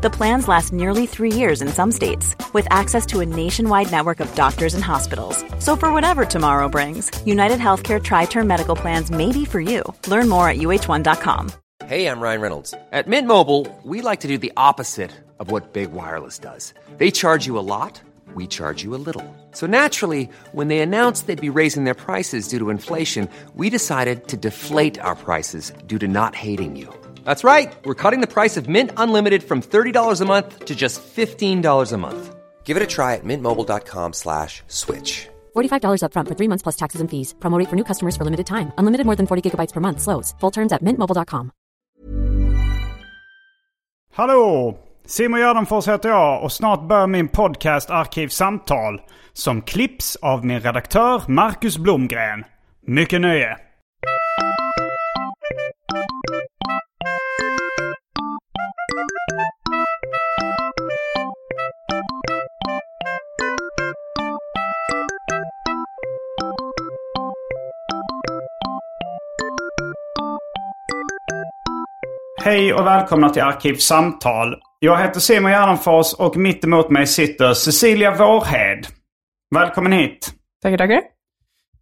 The plans last nearly three years in some states, with access to a nationwide network of doctors and hospitals. So, for whatever tomorrow brings, United Healthcare Tri Term Medical Plans may be for you. Learn more at uh1.com. Hey, I'm Ryan Reynolds. At Mint Mobile, we like to do the opposite of what Big Wireless does. They charge you a lot, we charge you a little. So naturally, when they announced they'd be raising their prices due to inflation, we decided to deflate our prices due to not hating you. That's right. We're cutting the price of Mint Unlimited from $30 a month to just $15 a month. Give it a try at mintmobile.com slash switch. $45 upfront for three months plus taxes and fees. Promo rate for new customers for limited time. Unlimited more than 40 gigabytes per month. Slows. Full terms at mintmobile.com. Hallå! Simon Gärdenfors heter jag och snart börjar min podcast Arkivsamtal. Som klipps av min redaktör Marcus Blomgren. Mycket nöje! Hej och välkomna till Arkivsamtal. Jag heter Simon Gärdenfors och mitt emot mig sitter Cecilia Vårhed. Välkommen hit. Tackar, tackar.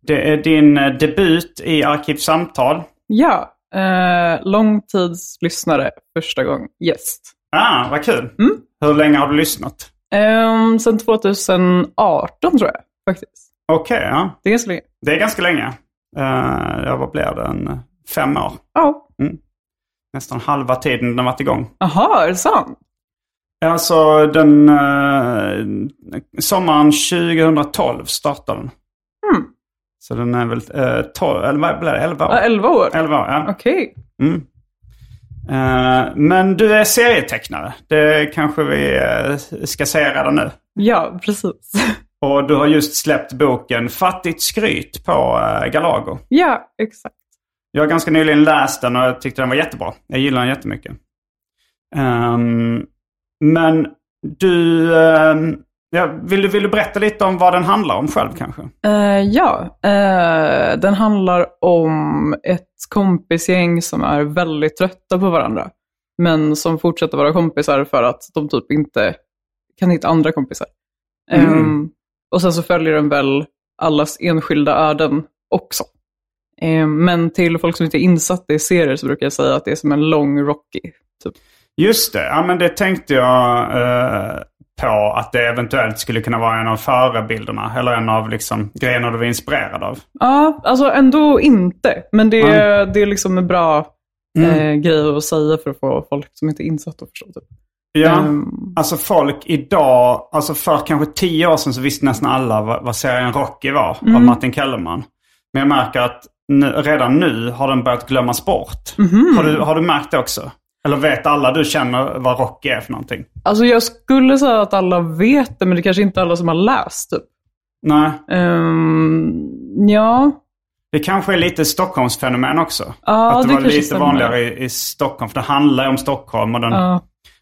Det är din eh, debut i Arkivsamtal. Ja, eh, långtidslyssnare första gång gäst. Ah, vad kul. Mm. Hur länge har du lyssnat? Eh, sen 2018 tror jag faktiskt. Okej, ja. Det är ganska länge. Det är ganska länge. Uh, ja, vad blir det? En, fem år? Ja. Nästan halva tiden den varit igång. Jaha, är det sant? Alltså den... Uh, sommaren 2012 startade den. Mm. Så den är väl uh, 12, eller vad blir det? 11 år? Ja, 11 år? 11 år, ja. Okej. Mm. Eh, men du är serietecknare. Det kanske vi eh, ska säga redan nu. Ja, precis. Och du har just släppt boken Fattigt skryt på uh, Galago. ja, exakt. Jag har ganska nyligen läst den och jag tyckte den var jättebra. Jag gillar den jättemycket. Um, men du... Um, ja, vill, du, vill du berätta lite om vad den handlar om själv kanske? Eh, ja, eh, den handlar om ett kompisgäng som är väldigt trötta på varandra. Men som fortsätter vara kompisar för att de typ inte kan hitta andra kompisar. Mm. Ehm, och sen så följer den väl allas enskilda öden också. Ehm, men till folk som inte är insatta i serier så brukar jag säga att det är som en lång Rocky. Typ. Just det, ja men det tänkte jag eh, på att det eventuellt skulle kunna vara en av förebilderna. Eller en av liksom, grejerna du var inspirerad av. Ja, alltså ändå inte. Men det, är det är liksom en bra eh, grej att säga för att få folk som inte är insatta att förstå. Typ. Ja, Ehm. alltså folk idag, alltså för kanske tio år sedan så visste nästan alla vad, vad serien Rocky var av Mm. Martin Kellerman. Men jag märker att nu, redan nu har den börjat glömmas bort. Mhm. Har, du, har du märkt det också? Eller vet alla du känner vad Rocky är för någonting? Alltså jag skulle säga att alla vet det, men det kanske inte är alla som har läst. Typ. Nej, Ehm, ja, det kanske är lite Stockholmsfenomen också. Ja, att det, det var lite stämmer. vanligare i, i Stockholm. För det handlar ju om Stockholm och den ja.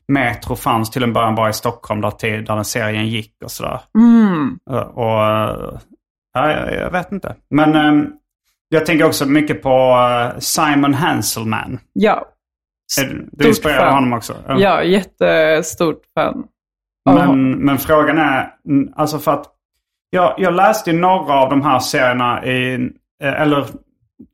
Metro fanns till en början bara i Stockholm där, till, där den serien gick och sådär. Mm. Uh, Och, uh, ja, jag, vet inte. Men um, jag tänker också mycket på uh, Simon Hanselman. ja. Är Du, inspirerar honom också? Ja. Ja, jättestort fan. Men, men frågan är, alltså för att jag, jag läste ju några av de här serierna i, eh, eller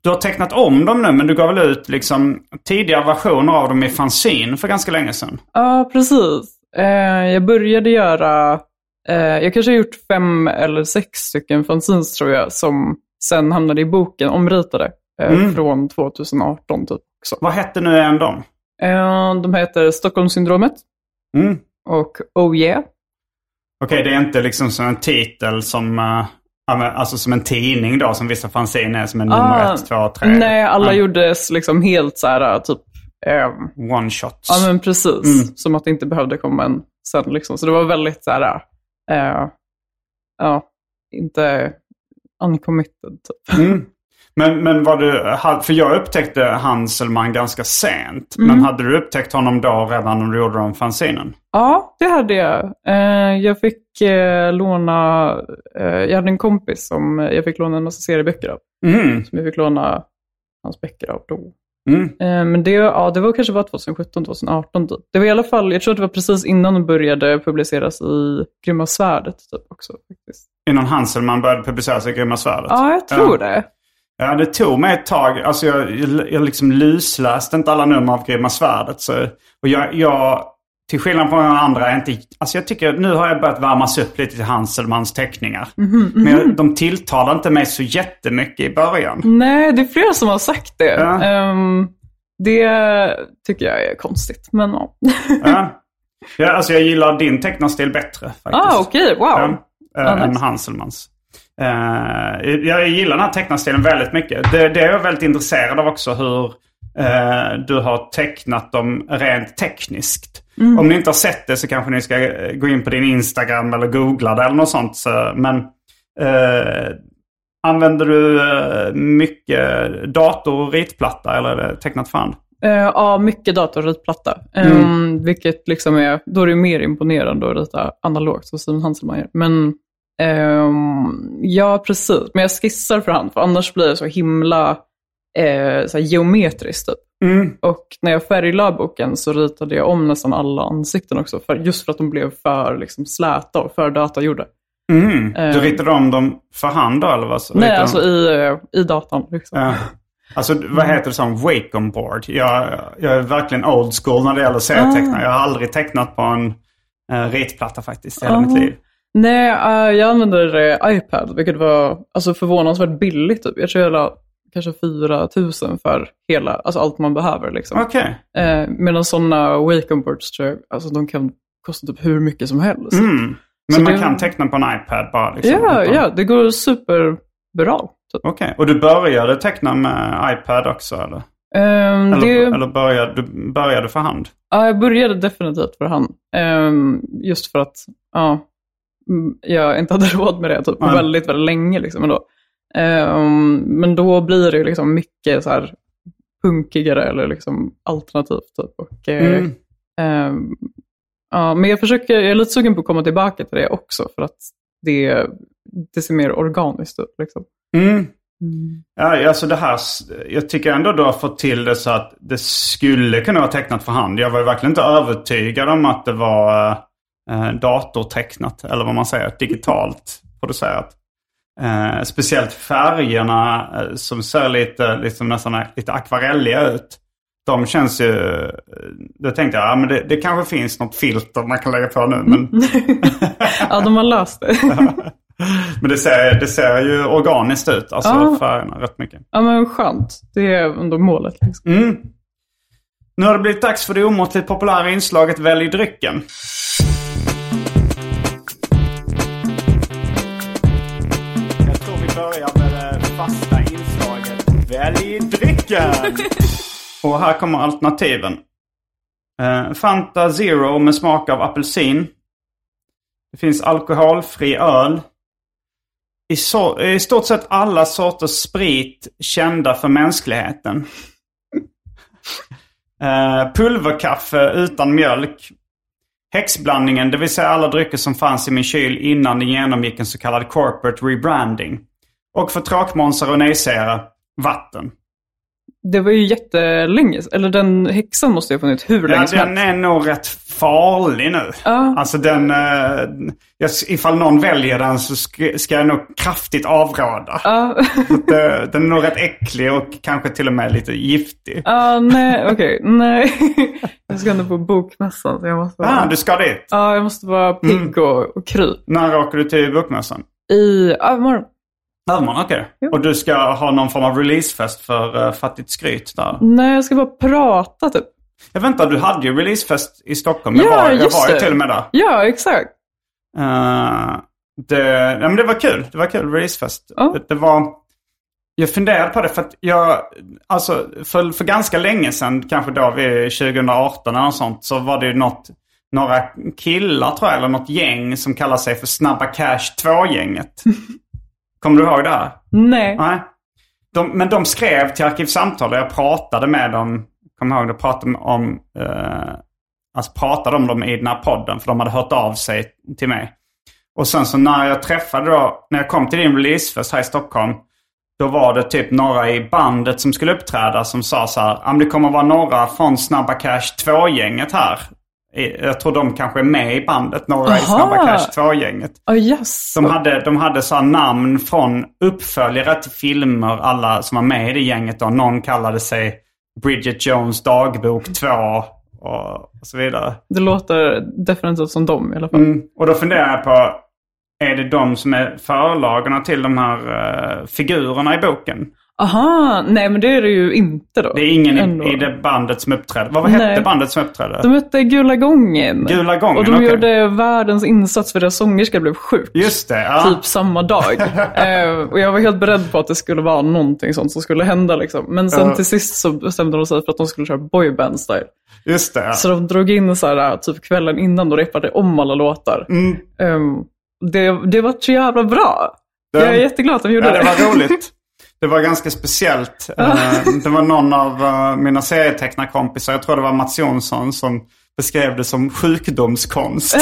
du har tecknat om dem nu men du gav väl ut liksom tidigare versioner av dem i fanzine för ganska länge sedan? Ja, precis. Eh, jag började göra, eh, jag kanske har gjort fem eller sex stycken fanzines tror jag, som sen hamnade i boken, omritade, eh, Mm. från 2018 typ. Också. Vad hette nu än de? Eh, de heter Stockholmssyndromet Mm. och Oh yeah. Okej, det är inte liksom som en titel som, uh, alltså som en tidning då, som vissa fanzine är, som en nummer Ah, ett, två, tre. Nej, alla Ja, gjordes liksom helt så här, typ, ehm, One shots. ja men precis, Mm. som att det inte behövde komma en sen liksom. Så det var väldigt så här, eh, ja, inte uncommitted typ. Mm. Men, men var du, för jag upptäckte Hanselman ganska sent. Mm. Men hade du upptäckt honom då redan när du gjorde de fanzinen? Ja, det hade jag. Eh, jag fick eh, låna, eh, jag hade en kompis som jag fick låna en massa serieböcker av. Mm. Som jag fick låna hans böcker av då. Mm. Men det, ja, det var kanske bara 2017, 2018 typ. Det var i alla fall, jag tror att det var precis innan de började publiceras i Grymma Svärdet typ också. Faktiskt. Innan Hanselman började publiceras i Grymma Svärdet. Ja, jag tror det. Ja, det tog mig ett tag. Alltså jag, jag, jag liksom lusläste inte alla nummer av Grymma Svärdet. Så, och jag, jag, till skillnad från många andra, är inte, alltså jag tycker nu har jag börjat värmas upp lite till Hanselmans teckningar. Mhm, Men jag, de tilltalar inte mig så jättemycket i början. Nej, det är flera som har sagt det. Ja. Ehm, det tycker jag är konstigt, men ja. Ja. Ja, alltså jag gillar din tecknarstil bättre faktiskt. ah, okej, wow. Ja, eh, Ah, än nice. Hanselmans. Eh, jag gillar den här tecknarstilen väldigt mycket. Det, det är jag väldigt intresserad av också hur eh, du har tecknat dem rent tekniskt. Mm. Om ni inte har sett det så kanske ni ska gå in på din Instagram eller googla det eller något sånt. Så, men använder du mycket dator och ritplatta eller är det tecknat för hand? Eh, ja, mycket dator och ritplatta. Ehm, Vilket liksom är, då är det mer imponerande att rita analogt som Simon Hanselman gör. Men ehm, ja, precis. Men jag skissar för hand, för annars blir det så himla eh, så geometriskt. Typ. Mm. Och när jag färglade boken så ritade jag om nästan alla ansikten också. För, just för att de blev för liksom, släta och för datagjorda. Mm. Du Eh. ritade om dem för hand då eller vad? Nej, alltså i, eh, i datan. Liksom. Ja. Alltså vad heter det som? Wacom board. Jag, jag är verkligen old school när det gäller serietecknare. Jag har aldrig tecknat på en uh, ritplatta faktiskt i hela Ah. mitt liv. Nej, eh, jag använder eh, iPad, vilket var alltså, förvånansvärt billigt. Typ. Jag tror jag la kanske 4 000 för hela, alltså allt man behöver. Liksom. Okej. Eh, medan sådana Wacom boards, tror jag, alltså, de kan kosta typ hur mycket som helst. Mm. Så Men man det- kan teckna på en iPad bara? Liksom, Ja, utan- ja, det går superbra. Typ. Okej. Och du började teckna med iPad också eller? Ehm, Eller, det, eller började, du började för hand? ja, jag började definitivt för hand. Ehm, just för att ja, mm, jag inte hade råd med det typ, Nej. väldigt, väldigt länge. Liksom, ändå. Ehm, men då blir det liksom mycket så här punkigare eller liksom alternativt. Typ. Och, eh, Mm. ehm, ja, men jag, försöker, jag är lite sugen på att komma tillbaka till det också för att det, det ser mer organiskt ut. Liksom. Mm. Ja, alltså det här, jag tycker ändå du har fått till det så att det skulle kunna vara tecknat för hand. Jag var verkligen inte övertygad om att det var eh, datortecknat, eller vad man säger, digitalt producerat. Eh, speciellt färgerna eh, som ser lite, liksom nästan lite akvarelliga ut. De känns ju, eh, då tänkte jag, ja, men det, det kanske finns något filter man kan lägga på nu. Men, ja, de har löst det. men det, ser, det ser ju organiskt ut, alltså Ja. färgerna rätt mycket. ja, men skönt. Det är ändå målet. Liksom. Mm. Nu har det blivit dags för det omåttligt populära inslaget Välj drycken. Jag tror vi börjar med det fasta inslaget Välj drycken. Och här kommer alternativen. Eh, Fanta Zero med smak av apelsin. Det finns alkoholfri öl. I, så, I stort sett alla sorters sprit kända för mänskligheten. Eh, pulverkaffe utan mjölk. Häxblandningen, det vill säga alla drycker som fanns i min kyl innan den genomgick en så kallad corporate rebranding. Och för tråkmånsar och nejsägare, vatten. Det var ju jättelänge Eller den häxan måste ju ha funnits hur länge Ja, som den helst. är nog rätt farlig nu. Ja. Alltså den... Eh, ifall någon väljer den så ska, jag nog kraftigt avråda. Ja, Det- Den är nog rätt äcklig och kanske till och med lite giftig. Ja, nej, okej, nej. Jag ska ändå på bokmässan så jag måste vara, Ah, du ska dit. ja, jag måste vara pigg Mm. och, och kry. När åker du till bokmässan? I övermorgon. Övermorgon, okej. Jo. Och du ska ha någon form av releasefest för uh, Fattigt Skryt där? Nej, jag ska bara prata typ. Jag väntar, du hade ju releasefest i Stockholm. Jag Ja, var, jag var ju till och med där. Ja, exakt. Eh, det, ja, men det var kul. Det var kul, releasefest. Det, det var... Jag funderade på det för att jag... Alltså, för, för ganska länge sedan, kanske då vid 2018 eller något sånt, så var det ju något... Några killar tror jag, eller något gäng som kallar sig för Snabba Cash 2-gänget. Kommer du ihåg det här? Nej. Nej. de, men de skrev till Arkivsamtal och jag pratade med dem. Kommer ihåg, jag pratade om, eh, alltså pratade om dem i den här podden. För de hade hört av sig till mig. Och sen så när jag träffade då, när jag kom till din releasefest här i Stockholm. Då var det typ några i bandet som skulle uppträda som sa så här. "Ja, men Det kommer vara några från Snabba Cash 2-gänget här. I- Jag tror de kanske är med i bandet, några i Aha. Snabba Cash 2-gänget. Ja, yes. De hade, de hade så namn från uppföljare till filmer, alla som var med i det gänget. Då. Någon kallade sig Bridget Jones dagbok 2 och, och så vidare. Det låter definitivt som dem i alla fall. Mm. Och då funderar jag på, är det de som är förlagorna till de här eh, figurerna i boken? Aha, nej men det är det ju inte då. Det är ingen Ändå. i, det bandet som uppträdde. Vad Nej. hette bandet som uppträdde? De hette Gula Gången. Gula Gången, Och de okej. gjorde världens insats för deras sångerska blev sjuk. Just det, ja. Typ samma dag. eh, och jag var helt beredd på att det skulle vara någonting sånt som skulle hända. Liksom. Men sen Ja. till sist så bestämde de sig för att de skulle köra boyband-style. Just det. Ja. Så de drog in så här, typ kvällen innan och repade om alla låtar. Mm. Ehm, det, det var så jävla bra. Jag är jätteglad att de gjorde Ja, det det. var roligt. Det var ganska speciellt. Eh, det var någon av eh, mina serietecknarkompisar, jag tror det var Mats Jonsson, som beskrev det som sjukdomskonst.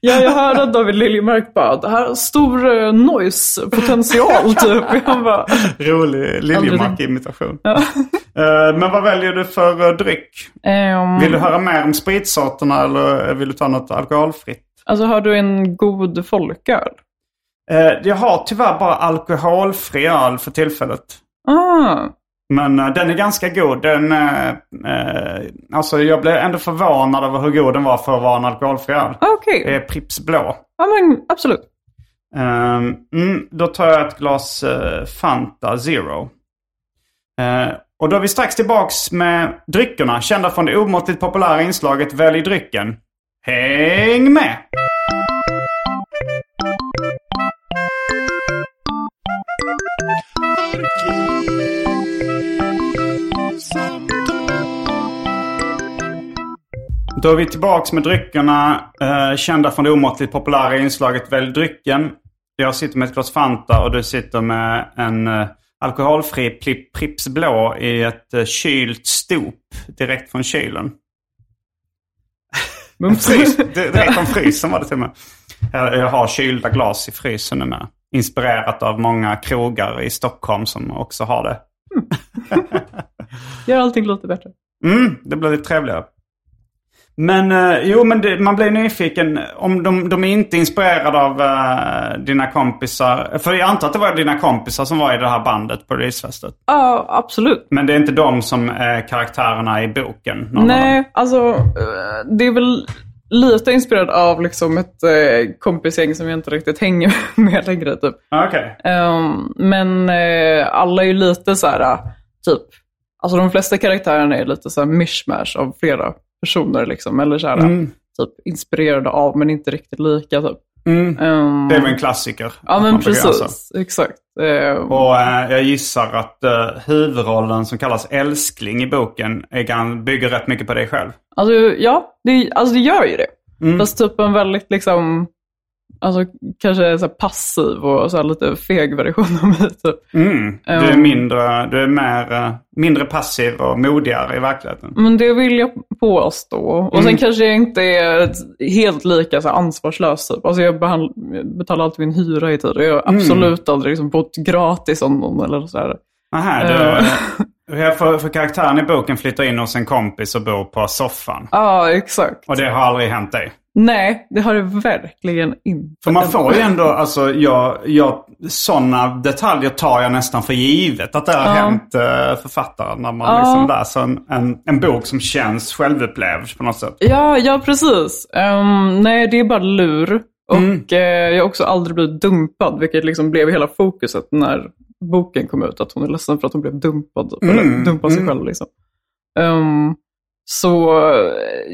Ja, jag hörde att David Liljemark bara, det här stor uh, noise-potential typ. Jag bara, Rolig Liljemark-imitation. Ja. Eh, Men vad väljer du för eh, dryck? ehm, Vill du höra mer om spritsorterna eller vill du ta något alkoholfritt? Alltså har du en god folköl? Eh, Jag har tyvärr bara alkoholfri öl för tillfället. Ah, Men eh, den är ganska god. Den, eh, alltså jag blev ändå förvånad över hur god den var för att vara en alkoholfri öl. okej. Det är Pripps Blå. Ja men absolut. Ehm, mm, då tar jag ett glas Fanta Zero. Och då är vi strax tillbaks med dryckerna, kända från det omåttligt populära inslaget Välj drycken. Häng med! Då är vi tillbaks med dryckerna, eh, kända från det omåttligt populära inslaget Välj drycken. Jag sitter med ett glas Fanta och du sitter med en eh, alkoholfri Pri- Pripps Blå i ett eh, kylt stop direkt från kylen. Frys, di- direkt från frysen var det till och med. Jag, jag har kylda glas i frysen nu med. Inspirerat av många krogar i Stockholm som också har det. Gör allting lite bättre. Mm, det blir lite trevligare. Men eh, jo, men det, man blir nyfiken om de, de är inte inspirerade av eh, dina kompisar. För jag antar att det var dina kompisar som var i det här bandet på releasefestet. Ja, absolut. Men det är inte de som är karaktärerna i boken? Nej, alltså eh, det är väl lite inspirerad av liksom ett eh, kompisgäng som jag inte riktigt hänger med längre. Typ. Ah, Okej. Ehm, men eh, alla är ju lite så här, typ, alltså de flesta karaktärerna är lite så här mishmash av flera personer liksom. Eller så här, Mm. typ inspirerade av men inte riktigt lika typ. Mm. Ehm, Det är väl en klassiker. Ja men precis, exakt. Ehm, Och eh, jag gissar att eh, huvudrollen som kallas älskling i boken är, bygger rätt mycket på dig själv. Alltså det, alltså det gör ju det. Mm. Fast typ en väldigt liksom, alltså kanske så här passiv och så lite feg version av mig. Typ. Mm. Du är Um. mindre, du är mer, eh, mindre passiv och modigare i verkligheten. Men det vill jag påstå. Och Mm. sen kanske jag inte är helt lika så ansvarslös. Typ. Alltså jag, betalar alltid min hyra i tid. och Jag har Mm. absolut aldrig liksom bott gratis om någon eller så här. Aha, du, Eh. eh, för, för karaktären i boken flyttar in hos en kompis och bor på soffan. Ja, exakt. Och det har aldrig hänt dig. Nej, det har det verkligen inte. För man får ju ändå, alltså jag, jag, sådana detaljer tar jag nästan för givet att det har Ja. hänt eh, författaren. När man Ja. liksom läser en, en, en bok som känns självupplevd på något sätt. Ja, ja precis. Ehm, nej, det är bara lur. Och Mm. eh, jag har också aldrig blivit dumpad, vilket liksom blev hela fokuset när boken kom ut. Att hon är ledsen för att hon blev dumpad. Mm, Eller dumpade sig mm. själv. Liksom. Ehm, så eh,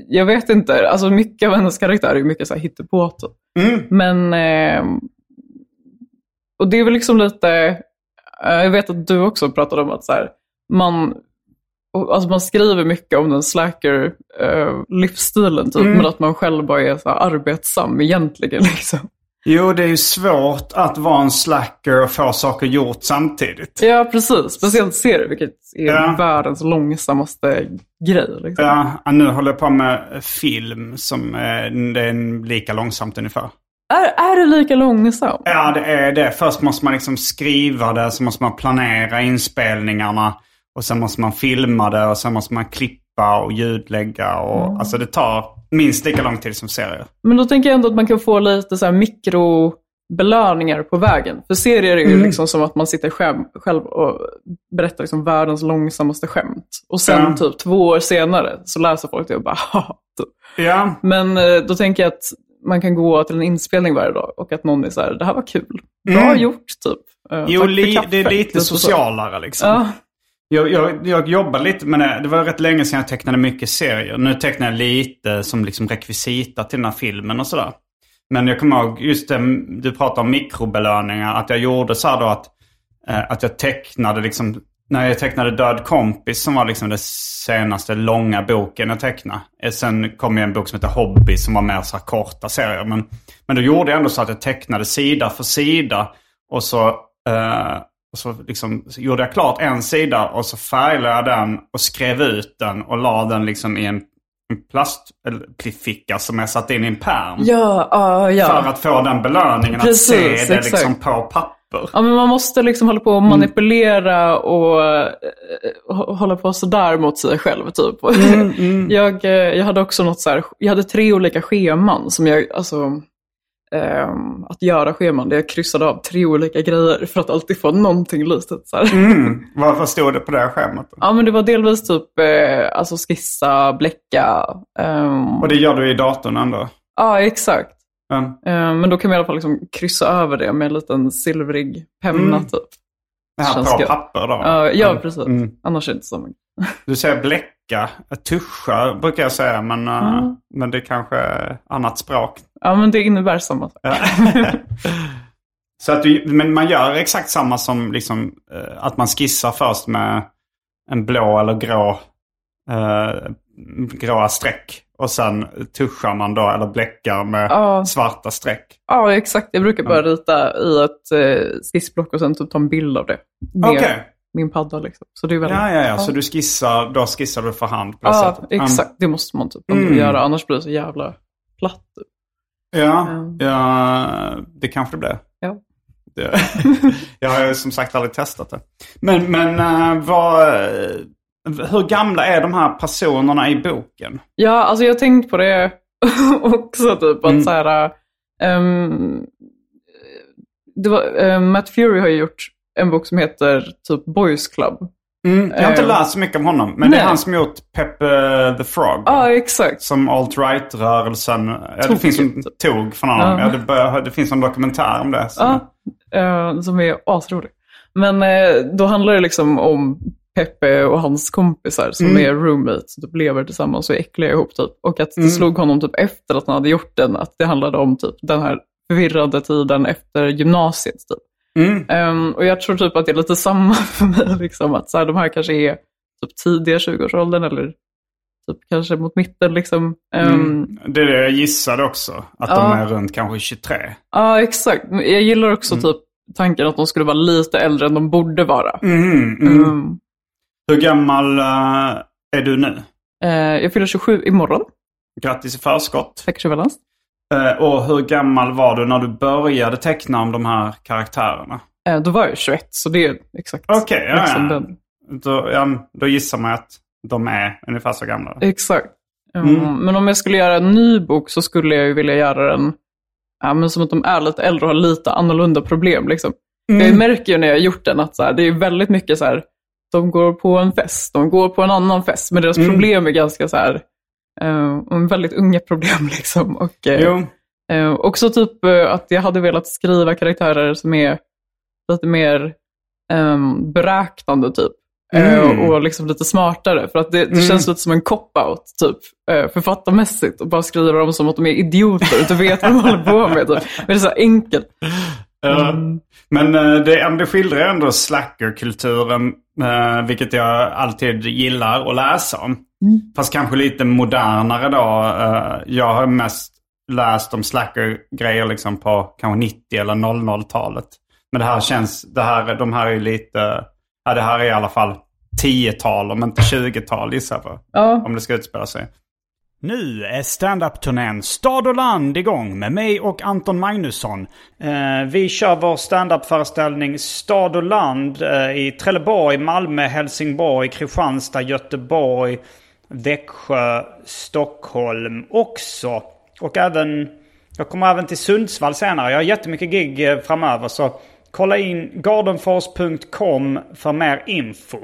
jag vet inte. Alltså mycket av hennes karaktär är mycket så här hittepå. Mm. Men, ehm, och det är väl liksom lite, eh, jag vet att du också pratade om att så här, man, alltså man skriver mycket om den slacker eh, livsstilen typ, Mm. men att man själv bara är så arbetsam egentligen. Liksom. Jo, det är ju svårt att vara en slacker och få saker gjort samtidigt. Ja, precis. Speciellt serier, vilket är Ja. världens långsammaste grej. Liksom. Ja, nu håller jag på med film som eh, det är lika långsamt ungefär. Är, är det lika långsamt? Ja, det är det. Först måste man liksom skriva det, så måste man planera inspelningarna. Och sen måste man filma det och sen måste man klippa och ljudlägga. Och, Mm. Alltså det tar minst lika lång tid som serier. Men då tänker jag ändå att man kan få lite så här mikrobelöningar på vägen. För serier är ju Mm. liksom som att man sitter själv, själv och berättar liksom världens långsammaste skämt. Och sen Ja. typ två år senare så läser folk det och bara haha. Ja, Men eh, då tänker jag att man kan gå till en inspelning varje dag och att någon är så här, det här var kul. Bra Mm. gjort, typ. Eh, jo, li, det är lite socialare liksom. Ja, Jag, jag, jag jobbar lite med det. Det var rätt länge sedan jag tecknade mycket serier. Nu tecknar jag lite som liksom rekvisita till den här filmen och sådär. Men jag kommer ihåg just det, du pratade om mikrobelöningar. Att jag gjorde så här då att, eh, att jag tecknade liksom, när jag tecknade Död kompis som var liksom den senaste långa boken jag tecknade. Eh, sen kom ju en bok som heter Hobby som var mer så här korta serier. Men, men då gjorde jag ändå så att jag tecknade sida för sida. Och så eh, och så, liksom, så gjorde jag klart en sida och så färglade jag den och skrev ut den och la den liksom i en, en plastficka som jag satte in i en pärm. ja, ja. ja. För att få den belöningen Precis, att se det exakt. liksom på papper. Ja, men man måste liksom hålla på och manipulera och eh, hå- hålla på sådär mot sig själv. Typ. Jag, eh, jag hade också något så här, jag hade tre olika scheman som jag, alltså, ehm, att göra scheman där jag kryssade av tre olika grejer för att alltid få någonting litet. Så. Mm. Vad, vad stod det på det här schemat? då? Ja, men det var delvis typ eh, alltså skissa, bläcka. ehm, Och det gör du i datorn ändå? Ja, exakt. Eh, men då kan man i alla fall liksom kryssa över det med en liten silvrig penna Mm. typ. Det här på papper då? Ja, ja, Mm. precis. Mm. Annars är det inte så mycket. Du säger bläcka, tuscha brukar jag säga, men, eh, Mm. men det är kanske är annat språk. Ja, men det innebär samma sak. Så att du, men man gör exakt samma som liksom, eh, att man skissar först med en blå eller grå eh, gråa streck. Och sen tuschar man då, eller bläckar med Ja. svarta streck. Ja, exakt. Jag brukar bara rita i ett eh, skissblock och sen typ ta en bild av det. Okej. Min padda liksom. Så det är väldigt... Ja, ja, ja. Så du skissar, då skissar du för hand på det Ja, sättet? exakt. Det måste man typ Mm. göra. Annars blir det så jävla platt. Typ. Ja, Mm. ja, det kanske det blir. Ja. Det, jag har som sagt aldrig testat det. Men, men eh, vad, eh, hur gamla är de här personerna i boken? Ja, alltså jag har tänkt på det också. Typ att Mm. så här... det var, ehm, Matt Fury har ju gjort en bok som heter typ Boys Club. Mm, jag har inte Eh, läst så mycket om honom. Men det är nej. han som gjort Peppe the Frog. Ja, exakt. Som alt-right-rörelsen. Ja, det finns en tog från honom. Ja. Ja. det, bör, det finns en dokumentär om det. Så. Ja, eh, som är asrolig. Men eh, då handlar det liksom om Peppe och hans kompisar som Mm. är roommates, typ lever tillsammans och är äckliga ihop. Typ. Och att det Mm. slog honom typ efter att han hade gjort den, att det handlade om typ den här förvirrade tiden efter gymnasiet. Typ. Mm. Ehm, och jag tror typ att det är lite samma för mig, liksom, att så här, de här kanske är typ tidiga 20-årsåldern eller typ kanske mot mitten. Liksom. Ehm, Mm. Det är det jag gissade också. Att de Ja. är runt kanske 23. Ja, exakt. Jag gillar också Mm. typ tanken att de skulle vara lite äldre än de borde vara. Mm. Hur gammal eh, är du nu? Eh, jag fyller 27 imorgon. Grattis i förskott. Tack så väl. Eh, och hur gammal var du när du började teckna om de här karaktärerna? Eh, då var jag 21, så det är exakt Okej, ja, liksom ja. Då, ja, då gissar man att de är ungefär så gamla. Exakt. Mm. Mm. Men om jag skulle göra en ny bok så skulle jag ju vilja göra den ja, men som att de är lite äldre och har lite annorlunda problem. Liksom. Mm. Jag märker ju när jag har gjort den att så här, det är väldigt mycket så här, de går på en fest, de går på en annan fest, men deras Mm. problem är ganska så här, eh, väldigt unga problem. Liksom. Och, eh, Eh, också typ eh, att jag hade velat skriva karaktärer som är lite mer um, beräknande typ. Mm. och liksom lite smartare. För att det, det Mm. känns lite som en cop-out typ, författarmässigt. Och bara skriva dem som att de är idioter och inte vet vad de håller på med. Typ. Men det är så enkelt. Mm. Men det, det skildrar ändå slackerkulturen, eh, vilket jag alltid gillar att läsa om. Mm. Fast kanske lite modernare då. Eh, jag har mest läst om Slacker-grejer liksom på kanske 90 eller 00-talet. Men det här känns, det här, de här är lite, ja det här är i alla fall 10-tal om inte 20-tal gissar jag på. Ja. Om det ska utspela sig. Nu är standup-turnén Stad och land igång med mig och Anton Magnusson. Eh, vi kör vår standup-föreställning Stad och land eh, i Trelleborg, Malmö, Helsingborg, Kristianstad, Göteborg, Växjö, Stockholm också. Och även, jag kommer även till Sundsvall senare. Jag har jättemycket gig eh, framöver så kolla in gardenfors.com för mer info.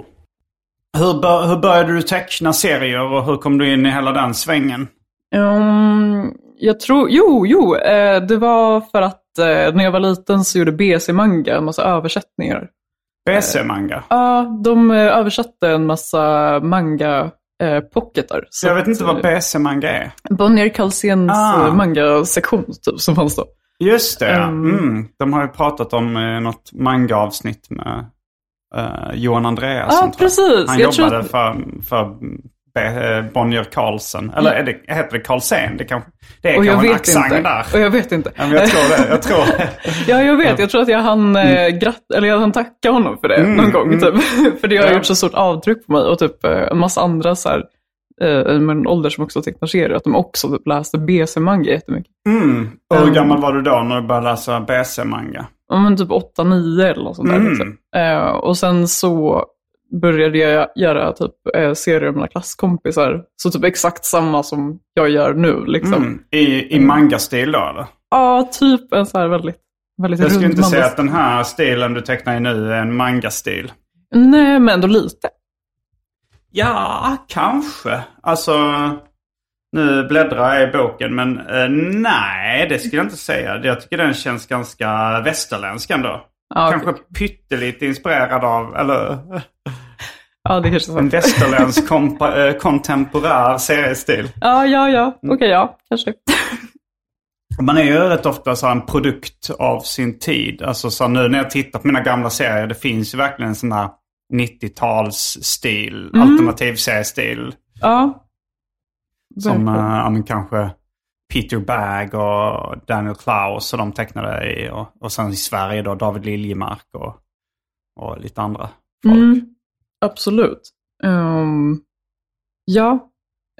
Hur, bör, hur började du teckna serier och hur kom du in i hela den svängen? Um, jag tror, jo, jo, eh, det var för att eh, när jag var liten så gjorde BC Manga en massa översättningar. BC-manga? Ja, de eh, översatte en massa manga eh, pocketar. Så jag vet inte vad BC-manga är. Bonnier Kalséns Ah. ah. manga-sektion typ, som fanns då. Just det. Um. mm. De har ju pratat om eh, något manga-avsnitt med eh, Johan Andreasson. Jag. precis. Han Jag jobbade att- för, för eh, Bonnier Carlsen. Eller är det, heter det Carlsen? Det, kan, det är Och kanske en accent inte. där. Och jag vet inte. Ja, jag tror det. Jag tror det. Ja, jag vet. Jag tror att jag hann, eh, gratt, eller jag hann tacka honom för det Mm, någon gång. Typ. för det har Ja. gjort så stort avtryck på mig. Och typ en massa andra så här, med en ålder som också tecknar serier. Att de också typ läste BC-manga jättemycket. Mm. Och hur Um. gammal var du då när du började läsa BC-manga? Ja, men typ 8-9 eller något sånt där. Mm. Liksom. Eh, och sen så började jag göra typ eh, serier med mina klasskompisar. Så typ exakt samma som jag gör nu. Liksom. Mm. I, i manga-stil då eller? Ja, typ en så här väldigt, väldigt Jag skulle inte säga manga- att den här stilen du tecknar i nu är en manga-stil. Nej, men ändå lite. Ja, kanske. Alltså, nu bläddrar jag i boken men eh, nej, det skulle jag inte säga. Jag tycker den känns ganska västerländsk ändå. Ja, Kanske okej. pyttelite inspirerad av, eller Ja, det kanske en västerländsk eh, kontemporär seriestil. Ja, ja, ja. Mm. Okej, ja. Kanske. Man är ju rätt ofta så en produkt av sin tid. Alltså så nu när jag tittar på mina gamla serier, det finns ju verkligen en sån här 90-talsstil, Mm. alternativ seriestil. Ja. Som äh, ja, kanske Peter Bagg och Daniel Klaus och de tecknade i. Och, och sen i Sverige då David Liljemark och, och lite andra folk. Mm, absolut. Ehm, ja.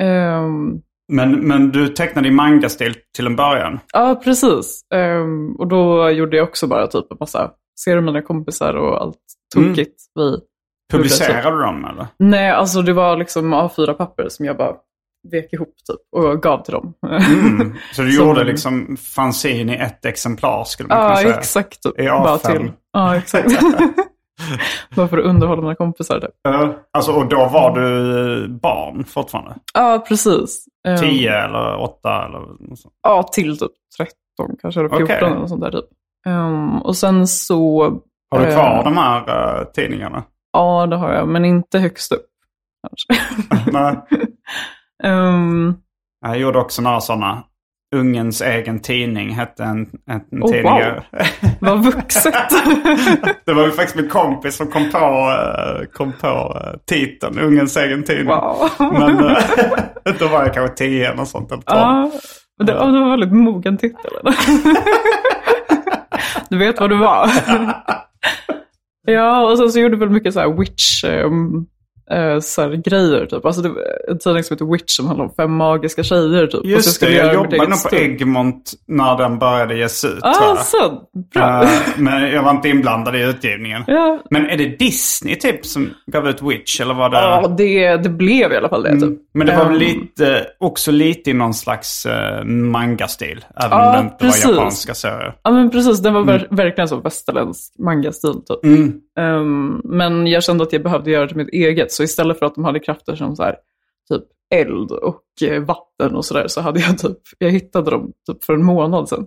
Ehm, Men, men du tecknade i manga-stil till en början. ja, precis. Ehm, och då gjorde jag också bara typ en massa serier med mina kompisar och allt tokigt vi gjorde, typ. Publicerade du dem eller? Nej, alltså det var liksom A4-papper som jag bara vek ihop typ och gav till dem. Mm. Så du Som- gjorde liksom fanzine i ett exemplar skulle man kunna Ja, säga. exakt. Typ. I Bara A5. till. Ja, exakt. Bara för att underhålla mina kompisar. Typ. Ja, Alltså, och då var du barn fortfarande? Ja, precis. Ehm, 10 eller 8 eller något sånt. Ja, till typ 13 kanske, eller 14 Okej. eller något sånt där typ. Ehm, och sen så... Har du kvar eh, de här uh, tidningarna? Ja, det har jag, men inte högst upp. Nej. Ehm, Jag gjorde också några sådana. Ungens egen tidning hette en, en Oh, tidning. wow. vad vuxet. det var ju faktiskt min kompis som kom på, eh, kom på eh, titeln. Ungens egen tidning. wow. Men eh, då var jag kanske 10 eller sånt. Eller 12. ja, det, det var en väldigt mogen titel. du vet vad du var. ja, och sen så gjorde vi väl mycket så här witch... ehm, eh, så här grejer typ. Alltså det var en tidning som heter Witch som handlar om fem magiska tjejer typ. Och så Just skulle det, jag jobbade nog på. Egmont när den började ges ut. Ah, så. Bra. Eh, men jag var inte inblandad i utgivningen. ja, Men är det Disney typ som gav ut Witch eller var det? ja det, det blev i alla fall det. Typ. Men det var Ehm, lite, också lite i någon slags uh, manga-stil. Även Ja, om det inte precis. var japanska serier. Ja men precis, den var ver- verkligen så västerländsk manga-stil typ. Mm. Ehm, men jag kände att jag behövde göra det till mitt eget. Så istället för att de hade krafter som så här, typ eld och eh, vatten och sådär så hade jag typ, jag hittade dem typ för en månad sedan.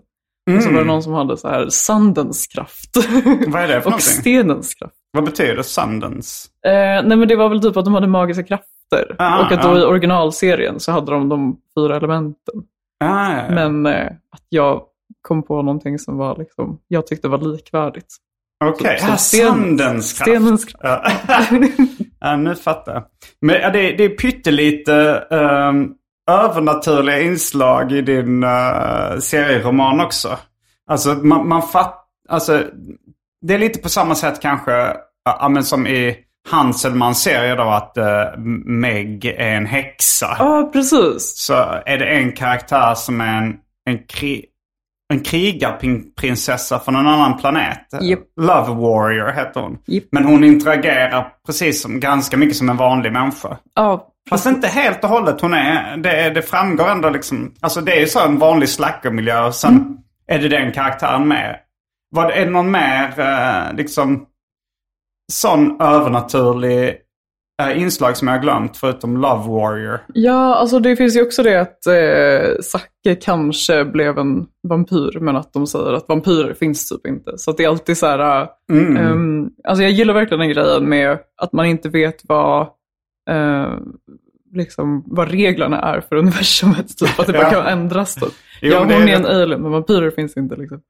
Och så var det någon som hade så här sandens kraft. Mm. Vad är det för och någonting? stenens kraft. Vad betyder Sundance? Eh, nej men det var väl typ att de hade magiska krafter. Ah, och att då ah. i originalserien så hade de de fyra elementen. Ah, ja, ja. Men eh, att jag kom på någonting som var liksom, jag tyckte var likvärdigt. Okej, som ah, Sandens kraft. Stenens kraft. Ja. nu fattar jag. Men det, det är pyttelite... ehm, övernaturliga inslag i din uh, serieroman också. Alltså man, man fatt, alltså det är lite på samma sätt kanske, ja men som i Hanselmans serie då att uh, Meg är en häxa. Ja, precis. Så är det en karaktär som är en, en, kri, en krigarprinsessa från en annan planet. Japp. Love Warrior heter hon. Japp. Men hon interagerar precis som, ganska mycket som en vanlig människa. Ja, Fast inte helt och hållet. Hon är, det, det framgår ändå liksom. Alltså det är ju så en vanlig slackermiljö. Och sen Mm. är det den karaktären med. Vad, är det någon mer eh, liksom sån övernaturlig eh, inslag som jag har glömt förutom Love Warrior? Ja, alltså det finns ju också det att eh, Zacke kanske blev en vampyr, men att de säger att vampyrer finns typ inte. Så att det är alltid så här, eh, Mm. ehm, alltså jag gillar verkligen den grejen med att man inte vet vad, eh, liksom, vad reglerna är för universumet, typ. Att det bara Ja. kan ändras typ. Jo, ja, hon är är en rätt- alien, men vampyrer finns inte liksom.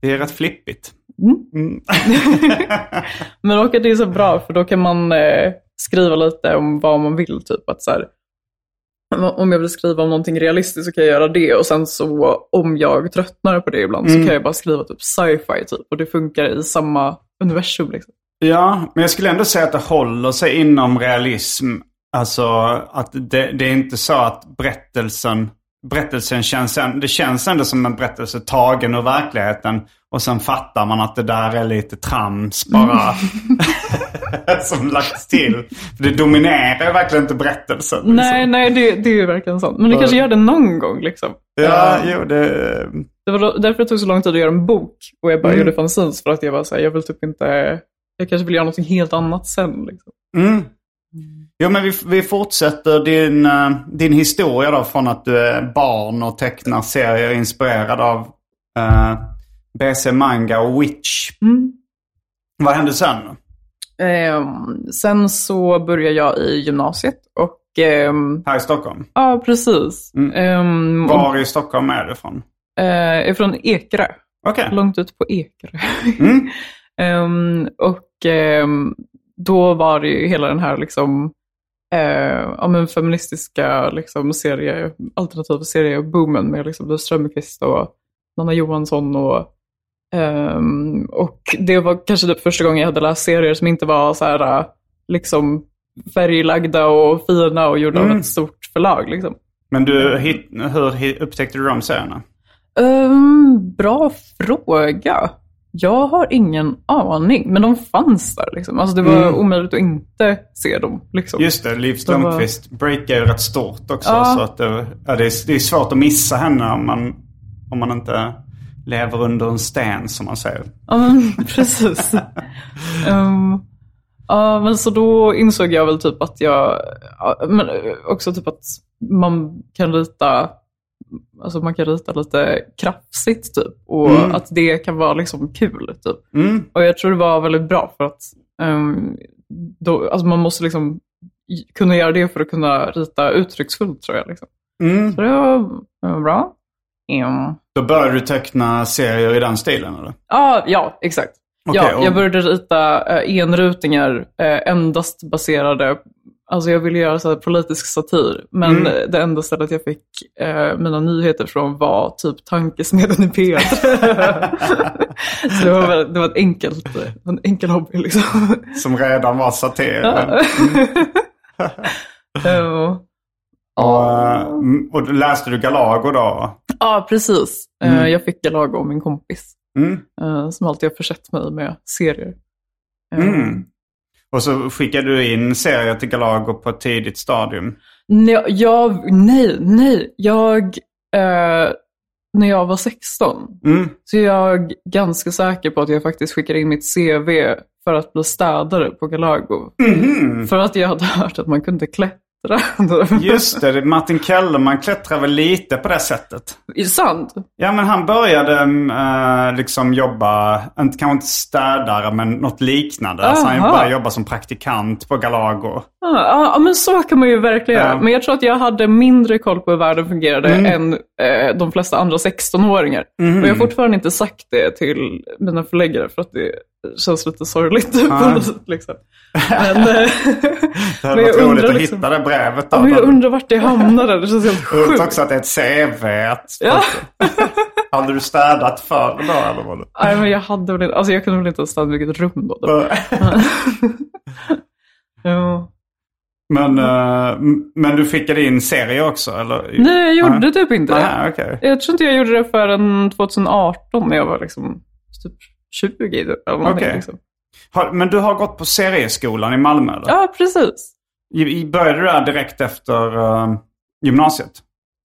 Det är rätt flippigt. Mm. Mm. Men och det är så bra, för då kan man eh, skriva lite om vad man vill. Typ att så här, om jag vill skriva om någonting realistiskt så kan jag göra det. Och sen så om jag tröttnar på det ibland så kan jag bara skriva typ sci-fi typ. Och det funkar i samma universum. Liksom. Ja, men jag skulle ändå säga att det håller sig inom realism. Alltså att det, det är inte så att berättelsen, berättelsen känns, det känns ändå som en berättelse tagen ur verkligheten. Och sen fattar man att det där är lite trams bara. som lagts till. För det dominerar ju verkligen inte berättelsen. liksom. Nej, nej, det, det är ju verkligen sant. Men det kanske gör det någon gång. Liksom. Ja, Eh, jo det... Det var därför det tog så lång tid att göra en bok. Och jag bara Mm. gjorde fanzines för att jag var så här, jag vill typ inte, jag kanske vill göra något helt annat sen. Liksom. Mm. Jo men vi, vi fortsätter din, eh, din historia då från att du är barn och tecknar serier inspirerad av eh, BC Manga och Witch. Mm. Vad hände sen? Ehm, sen så började jag i gymnasiet och ehm, Här i Stockholm? ja, precis. Mm. Ehm, Var i Stockholm är du ifrån? eh, är från Ekerö, Okej. långt ut på Ekerö. Mm. Ehm, och ehm, då var det ju hela den här liksom, eh, ja, men feministiska liksom, serie, alternativa serieboomen med liksom, Luz Strömquist och Nanna Johansson. Och, ehm, och det var kanske typ första gången jag hade läst serier som inte var så här, eh, liksom, färglagda och fina och gjorda av Mm. ett stort förlag. Liksom. Men du, hit, hur upptäckte du de serierna? Ehm, bra fråga. Jag har ingen aning, men de fanns där. Liksom. Alltså, det var Mm. omöjligt att inte se dem. Liksom. Just det, Liv De var- Strömquist breakar ju rätt stort också. Ja. Så att det, ja, det, är, det är svårt att missa henne om man, om man inte lever under en sten som man säger. Ja, men precis. Ehm, ja, men så då insåg jag väl typ att jag, ja, men också typ att man kan rita, alltså man kan rita lite krafsigt typ. Och Mm. att det kan vara liksom kul typ. Mm. Och jag tror det var väldigt bra för att ehm, då, alltså man måste liksom kunna göra det för att kunna rita uttrycksfullt tror jag. Liksom. Mm. Så det var, det var bra. Ja, Då började du teckna serier i den stilen eller? ah, ja exakt. Okej, ja, och- jag började rita eh, enrutningar eh, endast baserade Alltså jag ville göra så politisk satir, men Mm. det enda stället jag fick eh, mina nyheter från var typ tankesmeden i P1. så det var, väl- det var ett enkelt, eh, en enkel hobby liksom. Som redan var satir. Ja. Ja. Och, eh, och läste du Galago då? Ja, precis. Eh, Mm. Jag fick Galago av min kompis, Mm. eh, som alltid har försett mig med serier. Eh, Mm. Och så skickade du in serier till Galago på ett tidigt stadium. Nej, jag, nej, nej. Jag, eh, när jag var 16, Mm. så är jag ganska säker på att jag faktiskt skickade in mitt CV för att bli städare på Galago. Mhm. För att jag hade hört att man kunde klättra. Just det, Martin Kellerman klättrar väl lite på det sättet. Är det sant? Ja, men han började eh, liksom jobba, inte, kanske inte städare, men något liknande. Alltså han började jobba som praktikant på Galago. Ja, ja, ja, men så kan man ju verkligen Ja. göra. Men jag tror att jag hade mindre koll på hur världen fungerade Mm. än eh, de flesta andra 16-åringar. Mhm. Och jag har fortfarande inte sagt det till mina förläggare för att Det känns lite sorgligt Ja. på något sätt. Liksom. Men, eh, Det hade jag varit roligt att liksom- hitta det brevet då. men jag undrar vart det hamnade. Det känns helt sjukt. också att det är ett CV. Ja. Hade du städat förr då eller vad? Nej, men jag hade väl alltså jag kunde väl inte ha stannat i vilket rum då. då. ja. Men, eh, men du skickade in serier också eller? Nej, jag gjorde typ inte det. Nej, okej. Jag tror inte jag gjorde det förrän 2018 när jag var liksom typ 20 typ. Okej. Liksom. Har- Men du har gått på serieskolan i Malmö eller? Ja, precis. Började du där direkt efter eh, gymnasiet?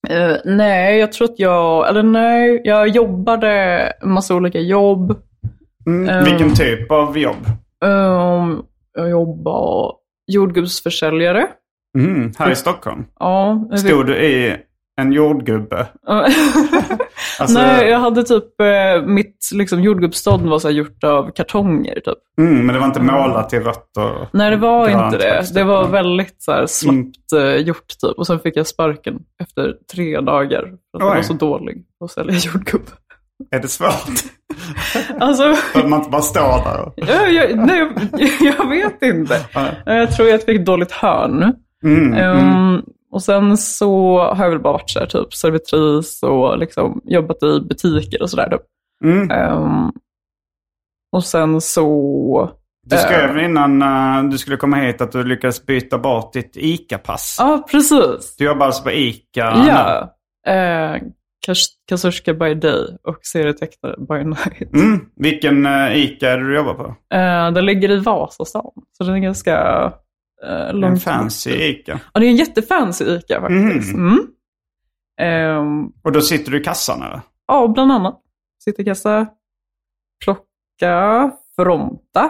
Eh, nej, jag tror att jag, eller nej, jag jobbade en massa olika jobb. Mm. Eh. Vilken typ av jobb? Um, jag jobbade jordgubbsförsäljare. Mm. Här i Stockholm? Ja, Stod du i en jordgubbe? Alltså- Nej, jag hade typ, eh, mitt liksom, jordgubbsstånd var så här gjort av kartonger typ. Mm, men det var inte målat i rött och Nej, det var inte det. text, Det var utan- väldigt så här, slappt eh, gjort typ. Och sen fick jag sparken efter tre dagar. För att jag var så dålig på att sälja jordgubb. Är det svårt? Alltså, att man inte bara står där och... jag, jag, nej, jag vet inte. Jag tror jag fick dåligt hörn. Mm, mm. Och sen så har jag väl bara varit så här, typ servitris och liksom jobbat i butiker och sådär. Typ. Mm. Um, och sen så... Du skrev innan eh, du skulle komma hit att du lyckades byta bort ditt ICA-pass. Ja, precis. Du jobbar alltså på ICA Ja. Uh, Kasurska by day och serietecknare by night. Mm. Vilken uh, ICA är det du jobbar på? Uh, den ligger i Vasastan, så den är ganska uh, En fancy ICA. Ja, det är en jättefancy ICA faktiskt. Mm. Ehm, Och då sitter du i kassan eller? ja, bland annat. Sitter i kassa, plocka, fronta.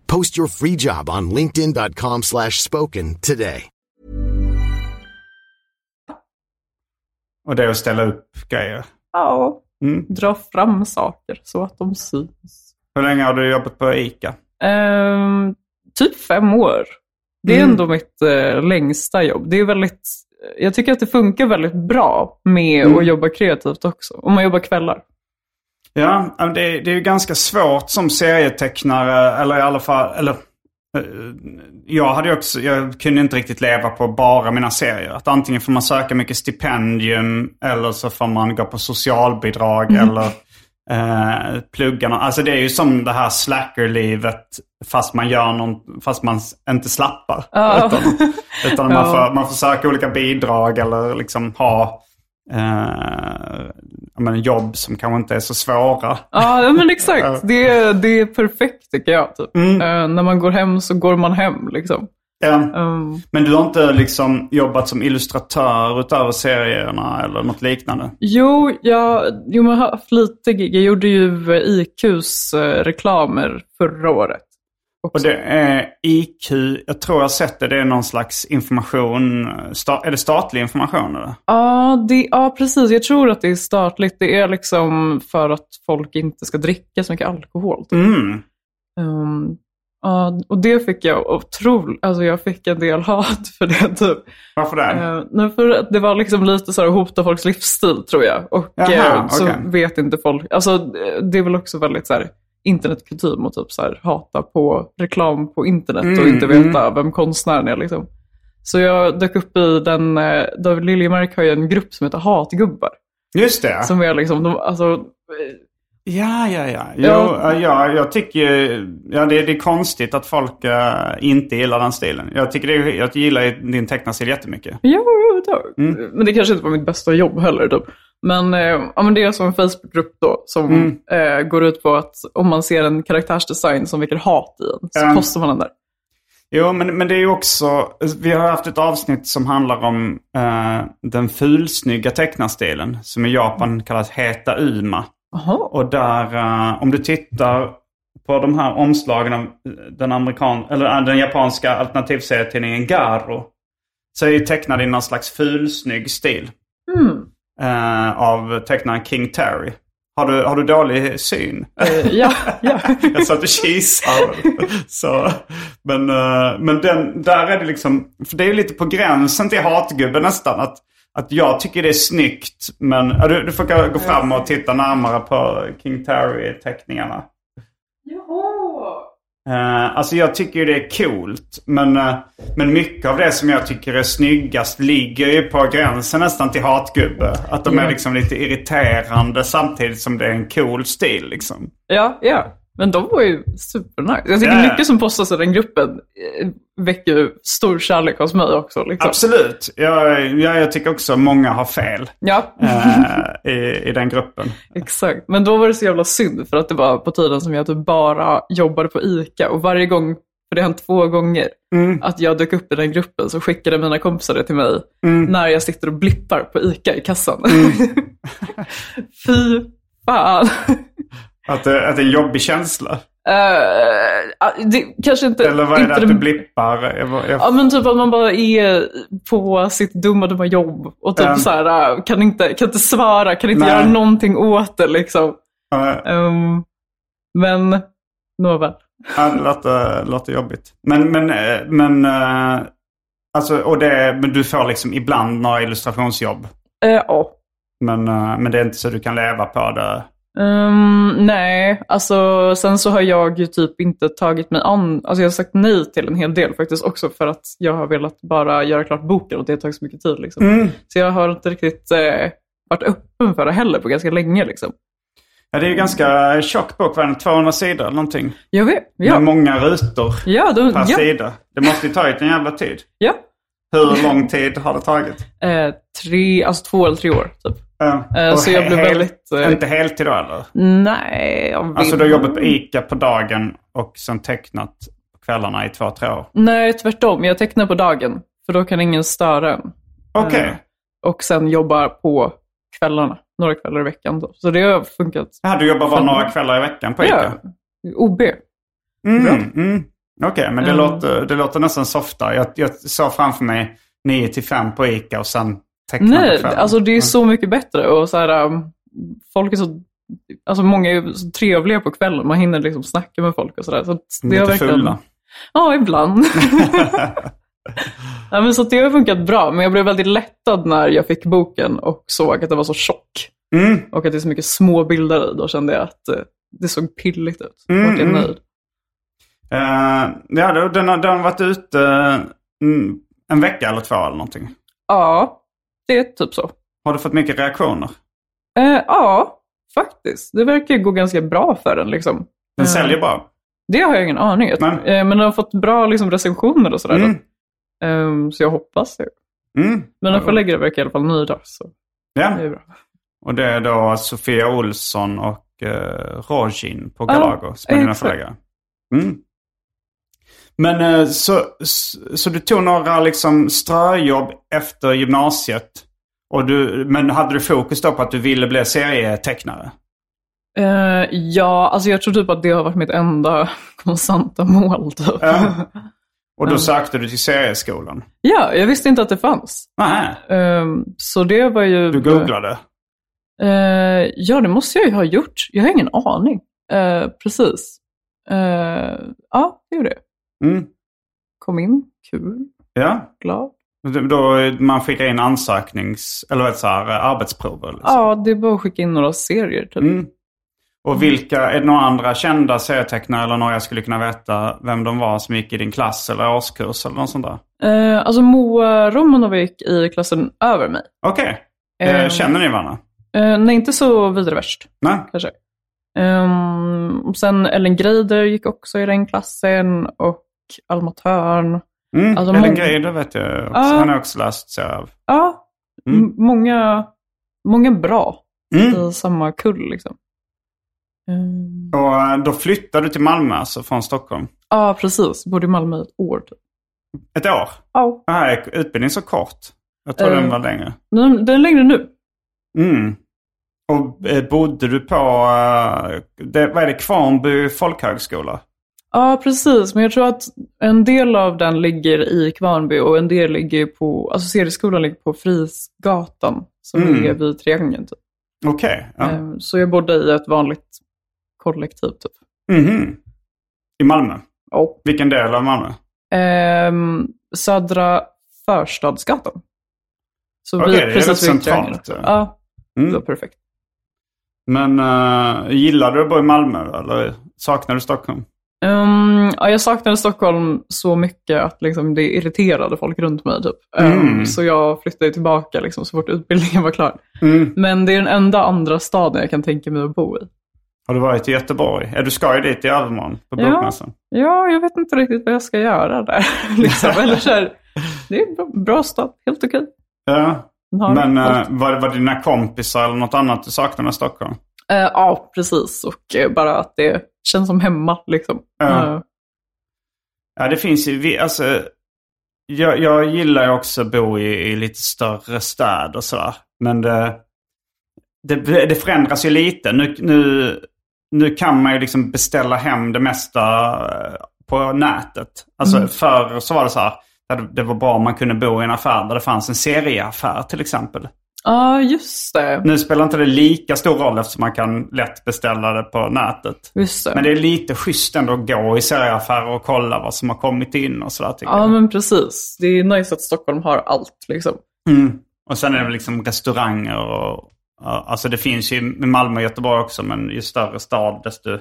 Post your free job on linkedin.com slash spoken today. Och det är att ställa upp grejer. Ja, Mm. dra fram saker så att de syns. Hur länge har du jobbat på ICA? Ehm, typ fem år. Det är Mm. ändå mitt eh, längsta jobb. Det är väldigt, jag tycker att det funkar väldigt bra med Mm. att jobba kreativt också. Om man jobbar kvällar. Ja, det, det är ju ganska svårt som serietecknare, eller i alla fall, eller eh, jag hade också, jag kunde inte riktigt leva på bara mina serier. Att antingen får man söka mycket stipendium eller så får man gå på socialbidrag eller eh, plugga Alltså det är ju som det här slacker-livet fast man gör någon, fast man inte slappar. Ja. Utan, utan man, får, man får söka olika bidrag eller liksom ha eh, men jobb som kanske inte är så svåra. Ja, ja, men exakt. Det, är- det är perfekt tycker jag. Typ. Mm. Eh, när man går hem så går man hem. Liksom. Ja. Ehm, Men du har inte liksom jobbat som illustratör utöver serierna eller något liknande? jo, jag, jo, jag har haft lite gig. Jag gjorde ju IQs eh, reklamer förra året. Och det är IQ, jag tror jag sett det, det är någon slags information. Sta, är det statlig information eller? Ja, det, ja, precis. Jag tror att det är statligt. Det är liksom för att folk inte ska dricka så mycket alkohol. Typ. Mm. Ehm, ja, och det fick jag otroligt, alltså jag fick en del hat för det typ. Varför det? Uh, för att det var liksom lite så här hota folks livsstil tror jag. Och Jaha, eh, så vet inte folk, alltså det är väl också väldigt så här internetkutym och typ så här, hata på reklam på internet och Mm, inte veta vem konstnären är. Liksom. Så jag dök upp i den, eh, David Liljemark har ju en grupp som heter Hatgubbar. Just det. Som är liksom, de, alltså, Ja, ja, ja. Jo, Ja. ja. ja jag tycker ja, det, det är konstigt att folk eh, inte gillar den stilen. Jag tycker det jag gillar ju din tecknarstil jättemycket. Ja, tack. Men det kanske inte var mitt bästa jobb heller. Typ. Men, eh, ja, men det är som en Facebookgrupp då som eh, går ut på att om man ser en karaktärsdesign som väcker hat i en så Ja. postar man den där. Jo, men, men det är ju också... Vi har haft ett avsnitt som handlar om eh, den fulsnygga tecknarstilen. Som i Japan kallas Heta Uma. Jaha. Och där, eh, om du tittar på de här omslagen av den, amerikan, eller, eh, den japanska alternativserietidningen Garo. Så är ju tecknad i någon slags fulsnygg stil. Eh, av tecknaren King Terry. Har du, har du dålig syn? Eh, ja, ja. Jag satt och kisade. Så, men eh, men den, där är det liksom, för det är lite på gränsen till hatgubben nästan. Att, att jag tycker det är snyggt. Men du, du får gå fram och titta närmare på King Terry-teckningarna. Uh, alltså jag tycker det är coolt. Men, eh, men mycket av det som jag tycker är snyggast ligger ju på gränsen nästan till hatgubbe. Att de är liksom lite irriterande samtidigt som det är en cool stil liksom. ja, ja. Men de var ju supernice. Jag tycker Ja. mycket som postas i den gruppen eh, väcker ju stor kärlek hos mig också. Liksom. Absolut. Jag, jag, jag tycker också många har fel Ja, eh, i, i den gruppen. exakt. Men då var det så jävla synd för att det var på tiden som jag typ bara jobbade på ICA och varje gång, för det har hänt två gånger, att jag dök upp i den gruppen så skickade mina kompisar det till mig när jag sitter och blippar på ICA i kassan. Fy fan. Att, det- att det är en jobbig känsla. Eh, det kanske inte... Eller vad är det att du blippar? Jag, jag, Ja men typ att man bara är på sitt dumma dumma jobb och typ Mm. så här, äh, kan inte, kan inte svara, kan inte Nej. göra någonting åt det liksom. eh, Um, men nåväl. ja, det låter, låter jobbigt. Men, men, eh, men, eh, alltså, och det, men du får liksom ibland några illustrationsjobb. Ja. Men, eh, men det är inte så du kan leva på det. Ehm, nej, alltså sen så har jag ju typ inte tagit mig an, alltså jag har sagt nej till en hel del faktiskt också för att jag har velat bara göra klart boken och det har tagit så mycket tid liksom. Mm. Så jag har inte riktigt eh, varit öppen för det heller på ganska länge liksom. Ja, det är ju ganska tjock bok, vad är den? 200 sidor eller någonting. Jag vet, ja. Med många rutor Ja, de, per ja, sida. Det måste ju tagit en jävla tid. ja. Hur lång tid har det tagit? Eh, tre, alltså två eller tre år typ. Och så jag blev hel- väldigt, eh, Inte heltid då eller? Nej, jag vet Alltså du har jobbat på ICA på dagen och sen tecknat på kvällarna i två, tre år? Nej, tvärtom. Jag tecknar på dagen, för då kan ingen störa en. Okej. Eh, och sen jobbar på kvällarna, några kvällar i veckan. Då. Så det har funkat. Ja, du jobbar bara några kvällar i veckan på ICA? Ja, OB. Mm, mm. Okej, men det, Mm. låter, det låter nästan softare. Jag, jag såg framför mig 9 till 5 på ICA och sen teckna på Nej, kvällen. alltså det är så mycket bättre. Och så här, um, folk är så, alltså många är så trevliga på kvällen. Man hinner liksom snacka med folk och sådär. Så att det Lite verkligen... fulla. Ja, ibland. ja, men så det har funkat bra, men jag blev väldigt lättad när jag fick boken och såg att den var så tjock. Mm. Och att det är så mycket små bilder i. Då kände jag att eh, det såg pilligt ut. Mm, och jag är mm. nöjd. Eh, ja, den, har, den har varit ute mm, en vecka eller två eller någonting. Ja, det är typ så. Har du fått mycket reaktioner? Eh, ja, faktiskt. Det verkar gå ganska bra för den. Liksom. Den Eh, säljer bra? Det har jag ingen aning om. Nej. Eh, men den har fått bra liksom, recensioner och sådär. Mm. Eh, så jag hoppas det. Mm. Men den förläggare verkar i alla fall nöjda. Så Ja, det är bra. och det är då Sofia Olsson och uh, Rojin på Galago som är dina förläggare. Mm. Men eh, så, så, du tog några liksom ströjobb efter gymnasiet. Och du, men hade du fokus då på att du ville bli serietecknare? Eh, ja, alltså jag tror typ att det har varit mitt enda konstanta mål. Typ. Ja. Och då Ja. sökte du till serieskolan? ja, jag visste inte att det fanns. Nej, Ehm, så det var ju... du googlade? Eh, ja, det måste jag ju ha gjort. Jag har ingen aning. Eh, precis. Eh, ja, det gjorde jag. Mm. Kom in, kul, Ja, glad. då, man skickar in ansöknings... Eller vad så här, arbetsprover? Liksom. Ja, det är bara att skicka in några serier. Typ. Mm. Och vilka, är det några andra kända serietecknare eller några jag skulle kunna veta vem de var som gick i din klass eller årskurs eller något sånt där? Eh, alltså Moa Romanov gick i klassen över mig. Okej. Eh, Eh, Känner ni varandra? Eh, nej, inte så vidare värst Nej? kanske. Ehm, och sen Ellen Greider gick också i den klassen och Alma Törn. Mm. Alltså, Ellen mång- Greider vet jag också. Ja. Han har också läst serier av. Ja, Mm. många, många bra Mm. i samma kull liksom. Ehm, Och eh, då flyttade du till Malmö alltså från Stockholm? Ja, precis. Bodde i Malmö i ett år. Typ. Ett år? Ja, Här är utbildningen så kort. Jag tror Eh. den var längre. den, den är längre nu. Mm. Och eh, bodde du på, eh, det, vad är det, Kvarnby folkhögskola? Ja, precis. Men jag tror att en del av den ligger i Kvarnby och en del ligger på, alltså serieskolan ligger på Frisgatan som Mm. är vid Triangeln. Typ. Okej. ja. Ehm, Så jag bodde i ett vanligt kollektiv typ. Mhm. I Malmö? Ja. Vilken del av Malmö? Ehm, Södra Förstadsgatan. Så Okej, det är rätt centralt, ja. Ja, det Mm. var perfekt. Men uh, gillar du att bo i Malmö eller saknar du Stockholm? Ehm, ja, jag saknade Stockholm så mycket att liksom, det irriterade folk runt mig. Typ. Ehm, Mm. så jag flyttade tillbaka liksom, så fort utbildningen var klar. Mm. Men det är den enda andra staden jag kan tänka mig att bo i. Har du varit i Göteborg? Ja, du ska ju dit i övermorgon på Ja. bokmässan. Ja, jag vet inte riktigt vad jag ska göra där. liksom. Eller så här, det är en bra, bra stad, helt okej. Ja. Men uh, var, var det dina kompisar eller något annat du saknade med Stockholm? Eh, ja, precis. Och eh, bara att det känns som hemma. Liksom. Ja. Eh, Ja, det finns ju, vi- alltså, jag, jag gillar ju också att bo i, i lite större städer och sådär. Men det, det, det förändras ju lite. Nu, nu, nu kan man ju liksom beställa hem det mesta på nätet. Alltså Mm. förr så var det så här, det var bra om man kunde bo i en affär där det fanns en serieaffär till exempel. Ja, just det. Nu spelar inte det lika stor roll eftersom man kan lätt beställa det på nätet. Just det. Men det är lite schysst ändå att gå i serieaffärer och kolla vad som har kommit in och sådär Ja, jag. men precis. Det är nice att Stockholm har allt. Liksom. Mm. Och sen är det liksom restauranger och... Alltså det finns ju i Malmö och Göteborg också men ju större stad desto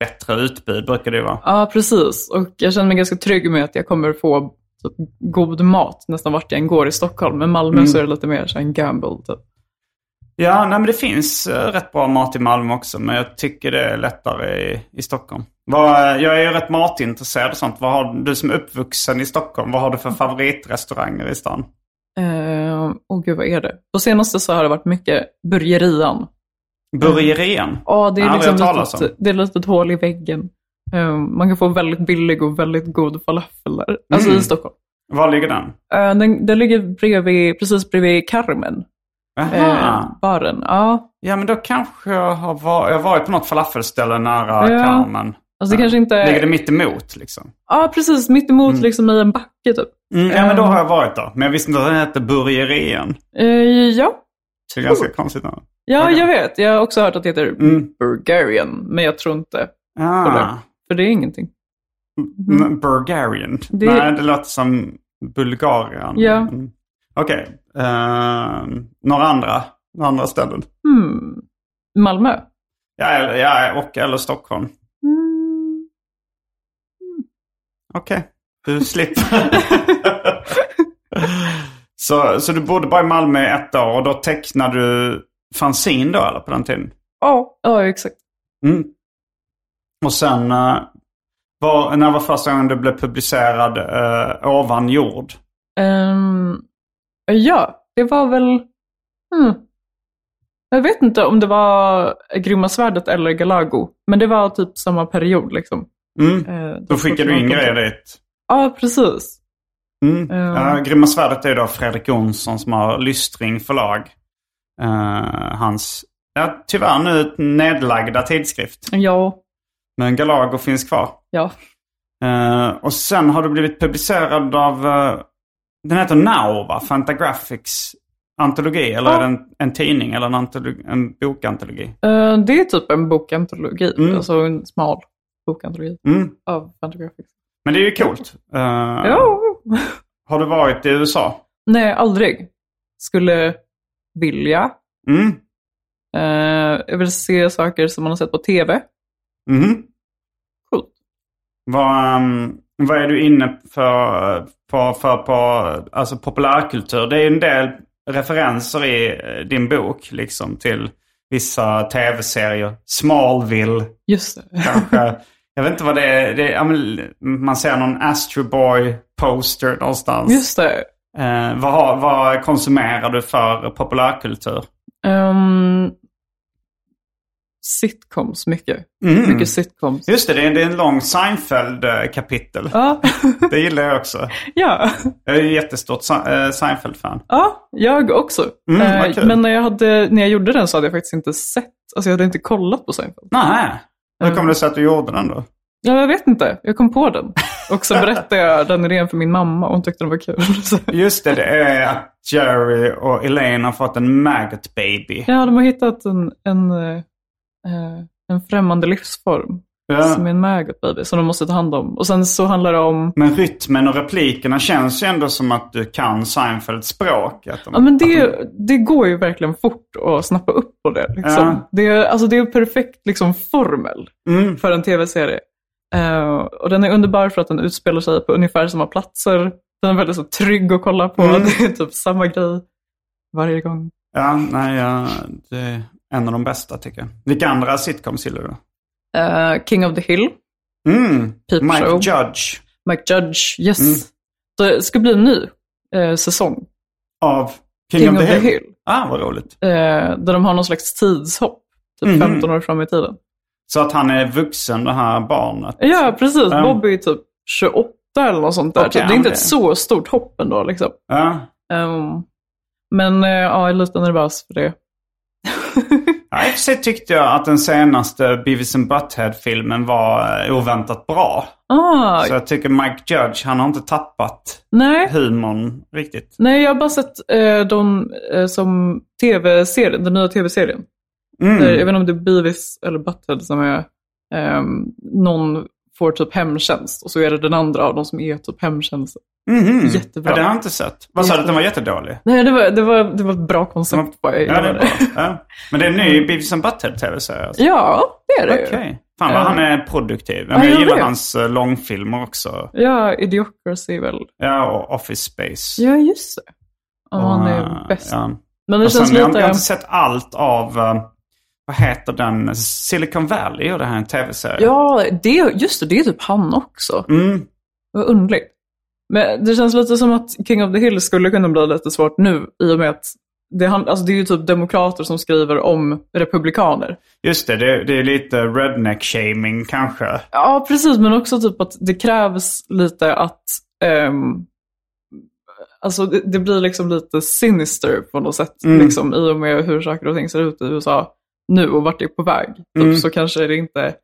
bättre utbud brukar det vara. Ja, precis. Och jag känner mig ganska trygg med att jag kommer få typ, god mat nästan vart jag än går i Stockholm. Men Malmö Mm. så är det lite mer så en gamble. Typ. Ja, nej men det finns eh, rätt bra mat i Malmö också men jag tycker det är lättare i, i Stockholm. Vad, jag är ju rätt matintresserad och sånt. Vad har, du som är uppvuxen i Stockholm, vad har du för favoritrestauranger i stan? Eh, Åh gud, vad är det? På senaste så har det varit mycket burgerian. Burgerian? Ja, det är, liksom litet, det är ett litet hål i väggen. Eh, man kan få väldigt billig och väldigt god falafel där. Alltså Mm. i Stockholm. Var ligger den? Eh, den, den ligger bredvid, precis bredvid Carmen. Aha. Eh, baren. Ja, Ja, men då kanske jag har varit, jag har varit på något falafelställe nära Ja. Carmen. alltså det kanske inte... Ligger det mitt emot liksom? Ja, precis. Mitt emot liksom i en backe typ. Mm, ja, men då har jag varit där. Men jag visste inte att den hette Burgerian. eh, ja. Det är ganska konstigt namn. ja, Okej. jag vet. Jag har också hört att det heter Mm. Bulgarian, men jag tror inte Ah. För det är ingenting. mm. Bulgarian. Det- Nej, det låter som Bulgarien. Ja. Mm. Okej. Eh, några andra, några andra ställen? Hmm. Malmö? Ja, ja, och eller Stockholm. Mm. Okej, du slipper. så, så du bodde bara i Malmö i ett år och då tecknade du fanzine då eller på den tiden? Ja, ja exakt. Mm. Och sen, eh, var, när var första gången du blev publicerad uh, ovan jord? Ehm, ja, det var väl... Hmm. Jag vet inte om det var Grymma Svärdet eller Galago, men det var typ samma period. Liksom. Mm. Eh, Då skickade du in grejer dit. Ja, precis. Mm. Ja. Uh, Grymma svärdet är då Fredrik Jonsson som har Lystring förlag. Eh, hans, ja, tyvärr nu nedlagda tidskrift. Ja, Men Galago finns kvar. ja. Eh, och sen har du blivit publicerad av, eh, den heter Now va? Fantagraphics antologi. Eller Ja. är det en, en tidning eller en, antologi, en bokantologi? Eh, det är typ en bokantologi, Mm. alltså en smal bokantologi Mm. av Fantagraphics. Men det är ju coolt. Ja. Har du varit i USA? Nej, aldrig. Skulle vilja. Mm. Jag vill se saker som man har sett på tv. Mhm. Coolt. Vad, um, vad är du inne för, på, för på alltså populärkultur? Det är en del referenser i eh, din bok liksom till vissa tv-serier. Smallville Just det. kanske. Jag vet inte vad det är. Det är man ser någon Astro Boy-poster någonstans. Just det. Eh, vad, vad konsumerar du för populärkultur? Ehm, sitcoms mycket. Mm. Mycket sitcoms. Just det, det är, det är en lång Seinfeld-kapitel. Ja. Det gillar jag också. ja. Jag är jättestort eh, Seinfeld-fan. ja, jag också. Mm, Eh, men när jag, hade, när jag gjorde den så hade jag faktiskt inte sett, alltså jag hade inte kollat på Seinfeld. Nej. Hur kom det sig att du gjorde den då? Ja, jag vet inte. Jag kom på den. Och så berättade jag den idén för min mamma och hon tyckte den var kul. Just det, det är att Jerry och Elaine har fått en maggot baby. ja, de har hittat en, en, eh, eh, en främmande livsform Ja. som är en maggot baby som de måste ta hand om. Och sen så handlar det om Men rytmen och replikerna känns ju ändå som att du kan Seinfelds språk. De, Ja, men att de- det, det går ju verkligen fort att snappa upp på det. Liksom. Ja. Det, är, alltså, det är en perfekt liksom, formel Mm. för en tv-serie. Eh, och den är underbar för att den utspelar sig på ungefär samma platser. Den är väldigt så trygg att kolla på. Mm. Det är typ samma grej varje gång. Ja, nej, ja, det en av de bästa tycker jag. Vilka andra sitcoms gillar du? Eh, King of the Hill, Mm. Peep Mike Show. Judge Mike Judge, yes. Mm. Det ska bli en ny eh, säsong. av King, of the Hill. Ah, vad roligt. Eh, där de har någon slags tidshopp. Typ Mhm. 15 år fram i tiden. Så att han är vuxen, det här barnet. Ja, precis. Ja. Bobby är typ 28 eller något sånt där. Okej, typ. Det är ja, inte det- ett så stort hopp ändå. Liksom. Ja. Ehm, men eh, ja, jag är lite nervös för det. Ja, I och för sig tyckte jag att den senaste Beavis and Butthead-filmen var eh, oväntat bra. ah, Så jag tycker Mike Judge, han har inte tappat nej. humorn riktigt. nej, jag har bara sett eh, de eh, som tv-serien, den nya tv-serien. Mm. Där, jag vet inte om det är Beavis eller Butthead som är ehm, någon får typ hemtjänst och så är det den andra av dem som är typ hemtjänst. Mhm. Jättebra. Ja, det har jag inte sett. Vad sa du den var jättedålig? Nej, det var, det var, det var ett bra koncept. Ja, det är bra. Ja. Men det är en ny Beavis and Butthead-tv-serie alltså. Ja, det är det Okej. ju. Fan vad han är produktiv. Men Ja, jag jag gillar hans eh, långfilmer också. Ja, Idiocracy väl. Ja, och Office Space. Ja, just det. Ja, Och, han eh, är bäst. Ja. Men det Och sen, känns jag, har- lite... jag har inte sett allt av, eh, vad heter den? Silicon Valley och det här är en tv-serie. Ja, det, just det. Det är typ han också. Mm. Vad underligt. Men det känns lite som att King of the Hill skulle kunna bli lite svårt nu i och med att det, alltså det är ju typ demokrater som skriver om republikaner. Just det, det, det är lite redneck-shaming kanske. Ja, precis. Men också typ att det krävs lite att... ehm, alltså det, det blir liksom lite sinister på något sätt. Mm. Liksom, I och med hur saker och ting ser ut i USA nu och vart det är på väg. Typ, Mm. Så kanske det inte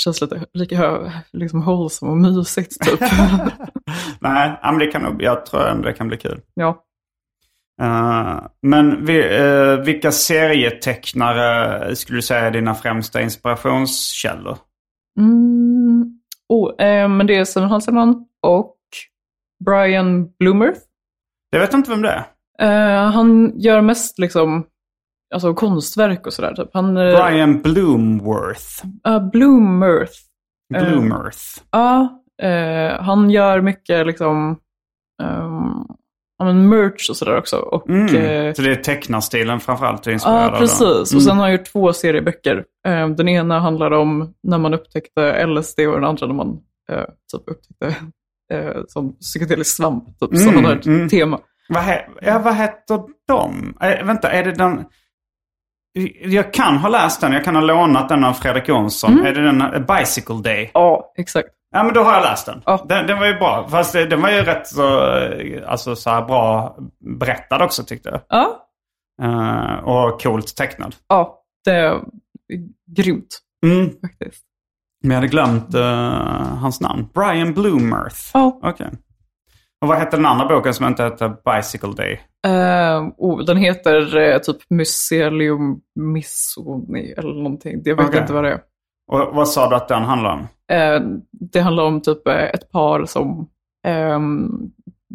känns lite lika liksom wholesome och mysigt. Typ. Nej, men det kan jag tror ändå det kan bli kul. ja. Eh, men vi, eh, vilka serietecknare skulle du säga är dina främsta inspirationskällor? Mm. Oh, eh, men det är Simon Hasselman och Brian Bloomerth. Jag vet inte vem det är. Han gör mest liksom, alltså konstverk och sådär. Typ. Han, eh, Brian Bloomworth. Uh, Bloomerth. Eh, Bloomerth. Ja, eh, han gör mycket liksom, um, men merch och sådär också. Och, Mm. Så det är tecknarstilen framförallt du är inspirerad ja, precis. Mm. Och sen har han gjort två serieböcker. Den ena handlar om när man upptäckte LSD och den andra när man eh, typ upptäckte eh, som psykedelisk svamp. Typ. Mm, har ett mm. tema. Vad, he- ja, vad heter de? Eh, vänta, är det den... Jag kan ha läst den, jag kan ha lånat den av Fredrik Jonsson. Mm. Är det den eh, Bicycle Day? Ja, exakt. Ja, men då har jag läst den. Ja. Den, den var ju bra. Fast det, den var ju rätt så, eh, alltså, så här bra berättad också tyckte jag. Ja, Eh, och coolt tecknad. ja det är grymt Mm. faktiskt. Men jag hade glömt eh, hans namn. Brian Bloomerth. Ja. Okej. Och vad hette den andra boken som inte hette Bicycle Day? Uh, oh, den heter eh, typ Mycelium Missoni eller någonting. Jag vet Okej. inte vad det är. Och vad sa du att den handlar om? Eh, det handlar om typ ett par som ehm,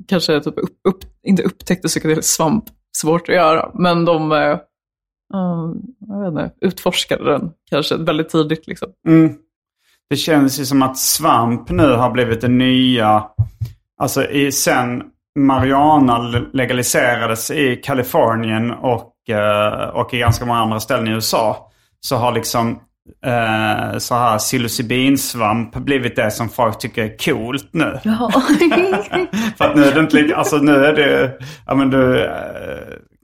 kanske typ upp, upp, inte upptäckte psykedelisk svamp. Svårt att göra. Men de, um, jag vet inte, utforskade den kanske väldigt tidigt. Liksom. Mm. Det känns ju som att svamp nu har blivit det nya. Alltså i, sen marijuana legaliserades i Kalifornien och, eh, och i ganska många andra ställen i USA. Så har liksom eh, så här psilocybinsvamp blivit det som folk tycker är coolt nu. Ja. För att nu är det inte lika, alltså nu är det, ja men du, eh,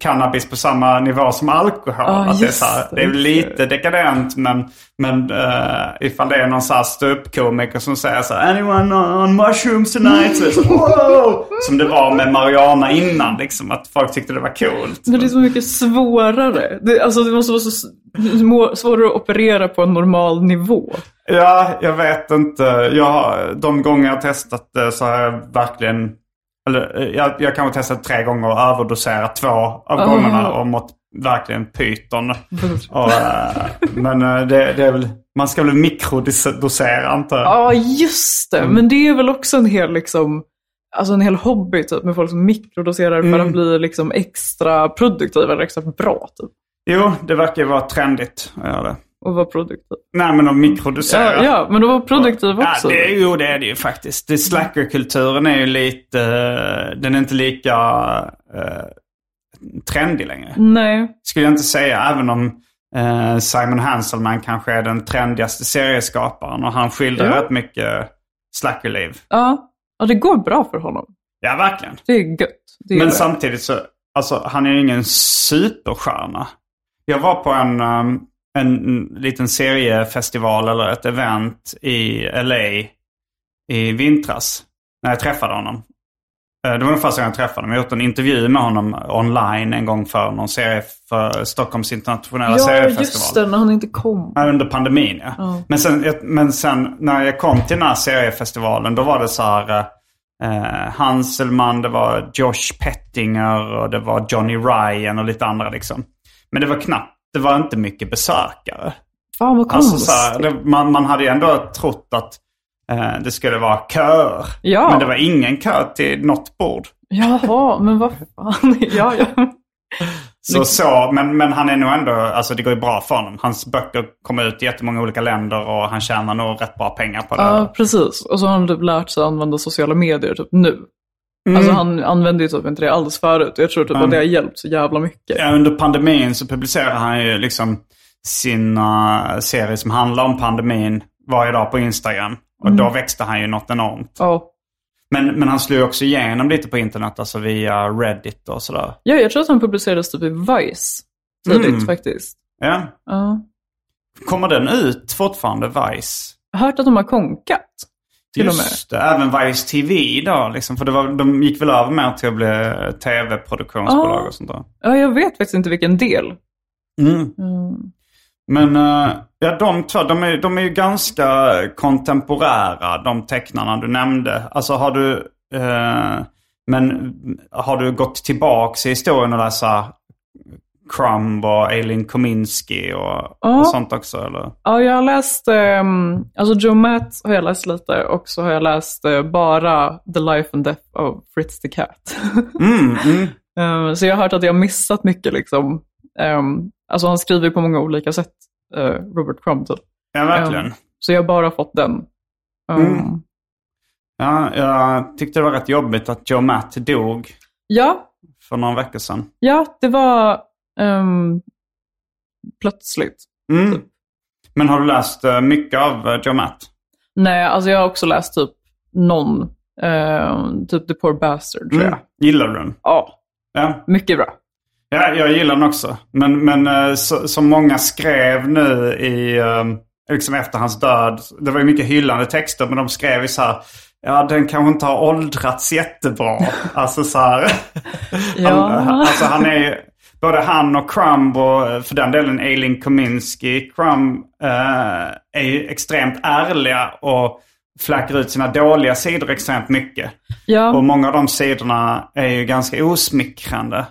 cannabis på samma nivå som alkohol. Ja, att det, är så här, det, är lite dekadent men, men uh, ifall det är någon så här ståuppkomiker som säger så här, anyone on, mushrooms tonight? Så wow! Som det var med marijuana innan liksom, att folk tyckte det var coolt. Men det är så mycket svårare. Det, alltså, det måste vara så svårare att operera på en normal nivå. Ja, jag vet inte. Jag, har- de gånger jag har testat det så har jag verkligen... Eller, eh, jag, jag kanske testat tre gånger och överdoserat två av Ah. gångerna och mått verkligen pyton. Och, eh, men eh, det, det är väl... Man ska väl mikrodosera antar jag. Ja, just det. Men det är väl också en hel, liksom, alltså en hel hobby typ, med folk som mikrodoserar för att bli liksom, extra produktiva eller extra bra. Typ. Jo, det verkar ju vara trendigt att göra det. Och vara produktiv. Nej, men att mikrodosera. Ja, ja, men att vara produktiv också. Ja, det, jo, det är det ju faktiskt. Det Slackerkulturen är ju lite... eh, Den är inte lika uh, trendig längre. Nej. Skulle jag inte säga, även om eh, Simon Hanselman kanske är den trendigaste serieskaparen och han skildrar Ja. rätt mycket slackerliv. Ja. ja, det går bra för honom. Ja, verkligen. Det är gött. Det är Men det. samtidigt så, alltså han är ju ingen superstjärna. Jag var på en, um, en liten seriefestival eller ett event i LA i vintras. När jag träffade honom. Eh, Det var den första gången jag träffade honom. Jag har gjort en intervju med honom online en gång för någon serie för Stockholms internationella Ja, seriefestival. just det. När han inte kom. Ja, Under pandemin ja. Ja. Men, sen, men sen när jag kom till den här seriefestivalen då var det så här eh, Hanselman, det var Josh Pettinger och det var Johnny Ryan och lite andra liksom. Men det var knappt, det var inte mycket besökare. Fan vad Alltså, konstigt. så här, det, man, man hade ju ändå trott att eh, det skulle vara köer. Ja. Men det var ingen kö till något bord. Jaha, men vad fan. ja, ja. Så, så, men, men han är nog ändå, alltså det går ju bra för honom. Hans böcker kommer ut i jättemånga olika länder och han tjänar nog rätt bra pengar på det. Ja, precis. Och så har han typ lärt sig att använda sociala medier typ nu. Mm. Alltså han använde ju typ inte det alls förut. Jag tror typ att det har hjälpt så jävla mycket. Ja, under pandemin så publicerar han ju liksom sina serier som handlar om pandemin varje dag på Instagram. Och då växte han ju något enormt. Ja. Men, men han slog också igenom lite på internet, alltså via Reddit och sådär. ja, jag tror att han publicerades typ i Vice tidigt Mm. faktiskt. Ja. Ja. Kommer den ut fortfarande, Vice? Jag har hört att de har konkat. Till och med. Just det, även Vice TV då liksom. För det var, de gick väl över mer till att bli tv-produktionsbolag Ja. och sånt där. Ja, jag vet faktiskt inte vilken del. Mm. Mm. Men eh, ja, de två, de är, de är ju ganska kontemporära, de tecknarna du nämnde. Alltså har du, eh, men har du gått tillbaks i historien och läsa Crumb och Eileen Kominsky och, Ja. och sånt också eller? Ja, jag har läst, um, alltså Joe Matt har jag läst lite och så har jag läst eh, bara The Life and Death of Fritz the Cat. Mm, mm. Um, så jag har hört att jag har missat mycket liksom. Um, alltså han skriver på många olika sätt, eh, Robert Crumb typ. Ja, verkligen. Så jag har bara fått den. Mm. Ja, jag tyckte det var rätt jobbigt att Joe Matt dog Ja, för några veckor sedan. ja, det var um, plötsligt. Mm. Men har du läst eh, mycket av eh, Joe Matt? Nej, alltså jag har också läst typ någon, eh, typ The Poor Bastard tror jag. Mm. Gillar du den? Ja, Ja. mycket bra. Ja, jag gillar den också. Men, men så, som många skrev nu i, eh, liksom efter hans död. Det var ju mycket hyllande texter men de skrev ju så här. Ja, den kanske inte har åldrats jättebra. alltså så här. Ja. Han, alltså han är ju, både han och Crumb och eh, för den delen Eileen Kominsky. Crumb eh, är ju extremt ärliga och flackar ut sina dåliga sidor extremt mycket. Ja. Och många av de sidorna är ju ganska osmickrande.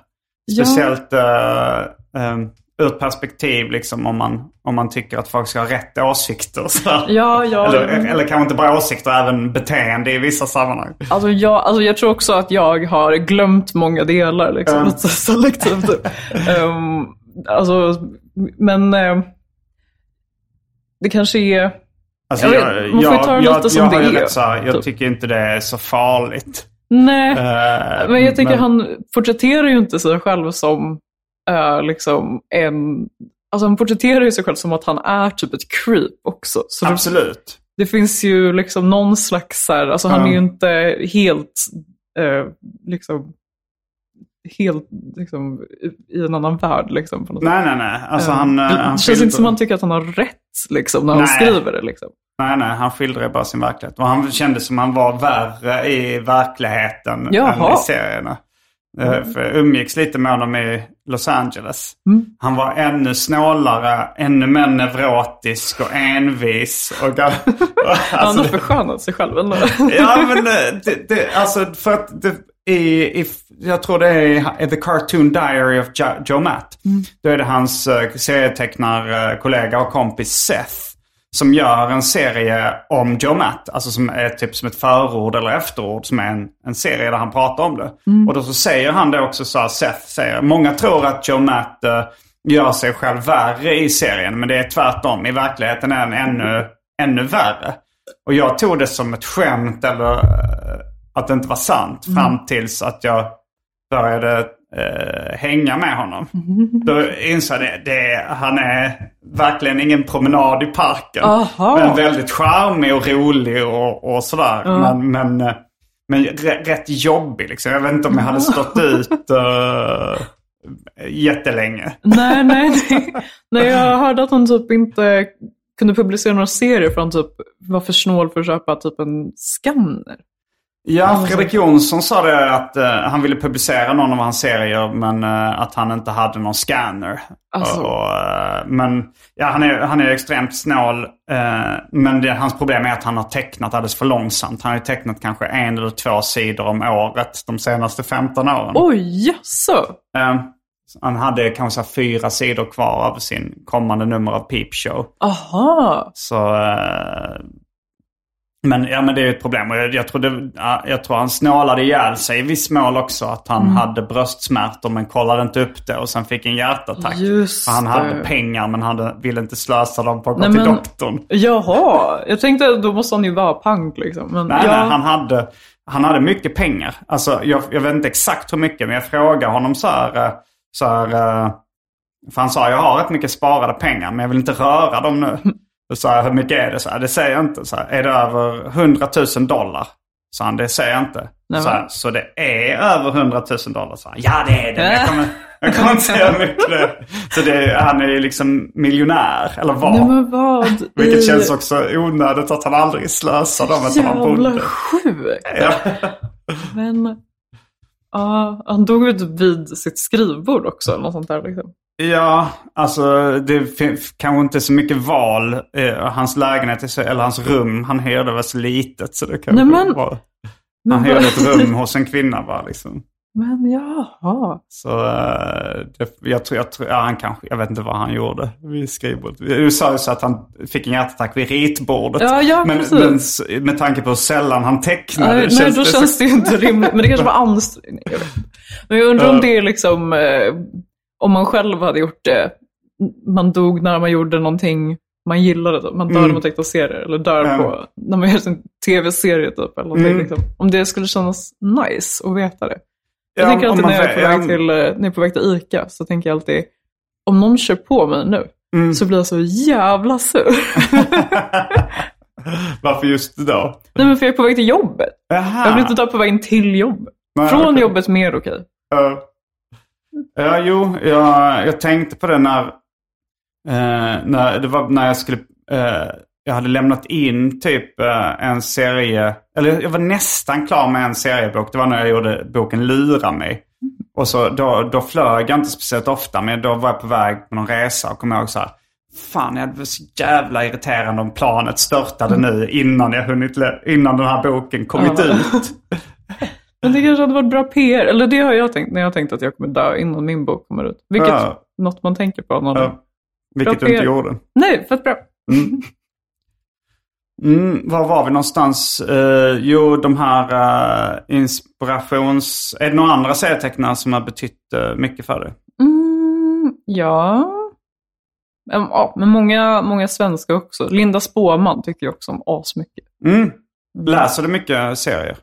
Ja. Speciellt eh, eh, ur perspektiv liksom om man, om man tycker att folk ska ha rätt åsikter. Så. Ja, ja. Eller, eller kanske inte bara åsikter, även beteende i vissa sammanhang. Alltså jag, alltså jag tror också att jag har glömt många delar liksom, Ja. så selektivt. Ehm, alltså, men eh, det kanske är... Alltså, Jag jag, vet, man får ju ta det jag, lite som jag, det är, så jag typ. tycker inte det är så farligt. Nej, Eh, men jag tycker men- han porträtterar ju inte sig själv som eh, liksom en... Alltså han porträtterar ju sig själv som att han är typ ett creep också. Så det, Absolut. det finns ju liksom någon slags så här, alltså han Ja. är ju inte helt eh, liksom helt liksom, i en annan värld. Liksom, på något. Nej, nej, nej. Alltså, Eh, han, eh, det han känns inte skildrar- som att han tycker att han har rätt liksom, när han Nej. skriver det. Liksom. Nej, nej, han skildrar bara sin verklighet. Och han kände som han var värre i verkligheten Jaha. än i serierna. Eh, För jag umgicks lite med honom i Los Angeles. Mm. Han var ännu snålare, ännu mer neurotisk och envis. Och, han alltså, har förskönat sig själv ändå. ja, men det, det, det, alltså för att det, i, i, jag tror det är i The Cartoon Diary of jo, Joe Matt. Då är det hans uh, serietecknarkollega och kompis Seth som gör en serie om Joe Matt. Alltså som är typ som ett förord eller efterord som är en, en serie där han pratar om det. Och då så säger han det också så här, Seth säger, många tror att Joe Matt eh, gör sig själv värre i serien. Men det är tvärtom. I verkligheten är han ännu, ännu värre. Och jag tog det som ett skämt eller eh, att det inte var sant. Fram tills att jag började eh, hänga med honom. Då insåg jag det. Han är verkligen ingen promenad i parken. Aha. Men väldigt charmig och rolig och, och sådär. Men, men, eh, men rätt jobbig liksom. Jag vet inte om jag hade stått ut uh, jättelänge. nej, nej, nej. nej. Jag hörde att han typ inte kunde publicera några serier för han typ var för snål för att köpa typ en skanner. Ja, Fredrik Jonsson sa det att eh, han ville publicera någon av hans serier men eh, att han inte hade någon scanner. Alltså. Och, eh, men ja, han, är, han är extremt snål. men det, hans problem är att han har tecknat alldeles för långsamt. Han har tecknat kanske en eller två sidor om året de senaste 15 åren. Oj, jaså? Han hade kanske fyra sidor kvar av sin kommande nummer av Peep Show. Aha. Så, men, ja, men det är ju ett problem. Och jag, jag, tror det, jag tror han snålade ihjäl sig i viss mån också. Att han Mm. hade bröstsmärtor men kollade inte upp det och sen fick en hjärtattack. Just han hade det. pengar men hade, ville inte slösa dem på att gå Nej, till men- doktorn. Jaha, jag tänkte då måste han ju vara pank liksom. Men, Nej, ja. nej, han hade, han hade mycket pengar. Alltså, jag, jag vet inte exakt hur mycket men jag frågade honom så här. eh, Så här eh, för han sa jag har rätt mycket sparade pengar men jag vill inte röra dem nu. Sa jag hur mycket är det? Så här, det säger jag inte. Så här, är det över 100 000 dollar? Så han, det säger jag inte. Nej, så, här, så det är över 100 000 dollar? Så han, ja det är det. Jag kommer, jag kommer inte säga mycket det. Så det, han är ju liksom miljonär, eller var. Nej vad? Vilket känns också onödigt att han aldrig slösar dem Jävla sjukt. Ja. Men, ja, han dog ut vid sitt skrivbord också. Eller något sånt där liksom. Ja, alltså det finns kanske inte så mycket val. Eh, hans lägenhet, så, eller hans rum, han hyrde var så litet så det kanske Nej, men- var... Men Han hyrde ett rum hos en kvinna bara liksom. Men jaha. Så eh, det, jag tror, jag tror, ja han kanske, jag vet inte vad han gjorde vid skrivbordet. Du sa ju så att han fick en hjärtattack vid ritbordet. Ja, ja, men, precis. men med tanke på hur sällan han tecknade. Nej, nej, då så- känns det ju inte rimligt. Men det kanske var ansträngning. Men jag undrar om det är liksom, eh, om man själv hade gjort det. Man dog när man gjorde någonting man gillade. Typ. Man dör när man tecknar serier. Eller dör Mm. på, när man gör sin tv-serie typ. Eller någonting, Mm. liksom. Om det skulle kännas nice att veta det. Jag Ja, tänker alltid när jag, är på väg till, eh, när jag är på väg till ICA så tänker jag alltid, om någon kör på mig nu Mm. så blir jag så jävla sur. Varför just då? Nej men för jag är på väg till jobbet. Jaha. Jag vill inte ta på vägen till jobbet. Nej, Från okej. jobbet mer okej. Ja. Ja, jo, jag, jag tänkte på det när, eh, när, det var när jag skulle, eh, jag hade lämnat in typ eh, en serie, eller jag var nästan klar med en seriebok. Det var när jag gjorde boken Lura mig. Och så då, då flög jag inte speciellt ofta, men då var jag på väg på någon resa och kom ihåg så här. Fan, det var så jävla irriterande om planet störtade nu innan jag hunnit, innan den här boken kommit Ja. ut. Men det kanske hade varit bra PR. Eller det har jag tänkt när jag tänkt att jag kommer dö innan min bok kommer ut. Vilket Ja. något man tänker på. Någon... Ja. Vilket Bra du inte PR. gjorde. Nej, fett bra. Mm, var var vi någonstans? Eh, jo, de här eh, inspirations... Är det några andra serietecknare som har betytt eh, mycket för dig? Mm, Ja. Ja, men många, många svenska också. Linda Spåman tycker jag också om asmycket. Mm. Läser du mycket serier?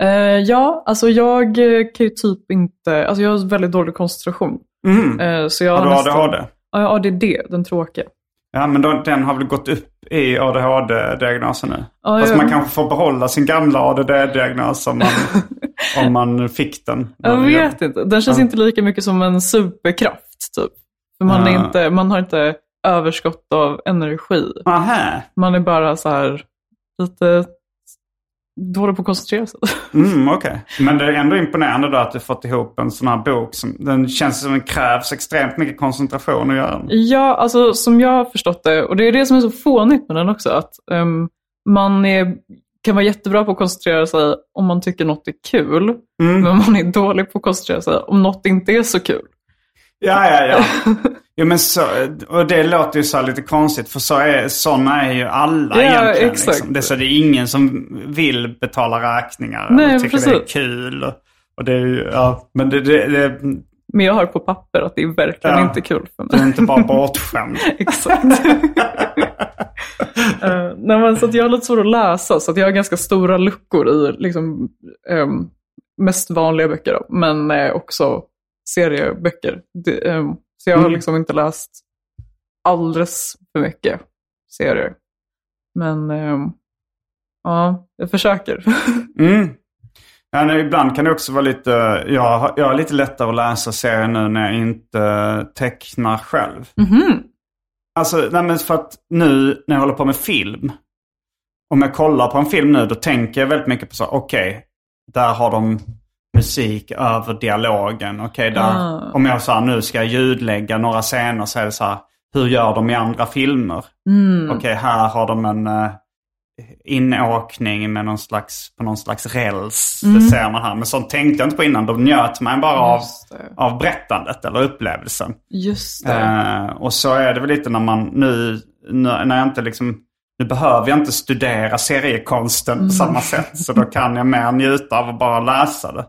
Eh, ja, alltså jag eh, kan ju typ inte, alltså jag har väldigt dålig koncentration. Mm. Eh, så jag Har du nästan- ADHD? Ja, jag har ADD, den tråkiga. Ja, men då, den har väl gått upp i ADHD-diagnosen nu? Ja, Fast ja. man kanske får behålla sin gamla ADD-diagnos om man, om man fick den. Jag vet inte, den känns inte lika mycket som en superkraft typ. För man, är Ja. inte, man har inte överskott av energi. Aha. Man är bara så här lite dålig på att koncentrera sig. Mm, okej. Men det är ändå imponerande då att du fått ihop en sån här bok. Som, den känns som den krävs extremt mycket koncentration att göra. Ja, alltså som jag har förstått det, och det är det som är så fånigt med den också, att ehm, man är, kan vara jättebra på att koncentrera sig om man tycker något är kul, Mm. men man är dålig på att koncentrera sig om något inte är så kul. Ja, ja, ja. Jo, men så, och det låter ju så lite konstigt. För så är, sådana är ju alla Ja, egentligen. exakt. Liksom. Det är så det är ingen som vill betala räkningar. Nej, eller tycker det är precis. kul. Och, och det är ju, ja, men det, det, det, Men jag har på papper att det är verkligen Ja. inte kul för det är mig. inte bara bortskämd. Exakt. Eh, nej, men så att jag har lite svårt att läsa, så att jag har ganska stora luckor i liksom, ehm, mest vanliga böcker, då, men eh, också serieböcker. Det, ehm, så jag har Mm. liksom inte läst alldeles för mycket serier. Men ehm, ja, jag försöker. Mm. Ja, nej, ibland kan det också vara lite, jag, jag har lite lättare att läsa serier nu när jag inte tecknar själv. Mhm. Alltså, nej, för att nu när jag håller på med film. Om jag kollar på en film nu då tänker jag väldigt mycket på så okej, där har de musik över dialogen. Okej, där, Ah. om jag sa nu ska jag ljudlägga några scener så är det så här, hur gör de i andra filmer? Mm. Okej, här har de en uh, inåkning med någon slags, på någon slags räls. Det ser man här. Men sånt tänkte jag inte på innan. Då njöt man bara av, av berättandet eller upplevelsen. Just det. Eh, och så är det väl lite när man nu, nu, när jag inte liksom, nu behöver jag inte studera seriekonsten på samma sätt. Så då kan jag mer njuta av att bara läsa det.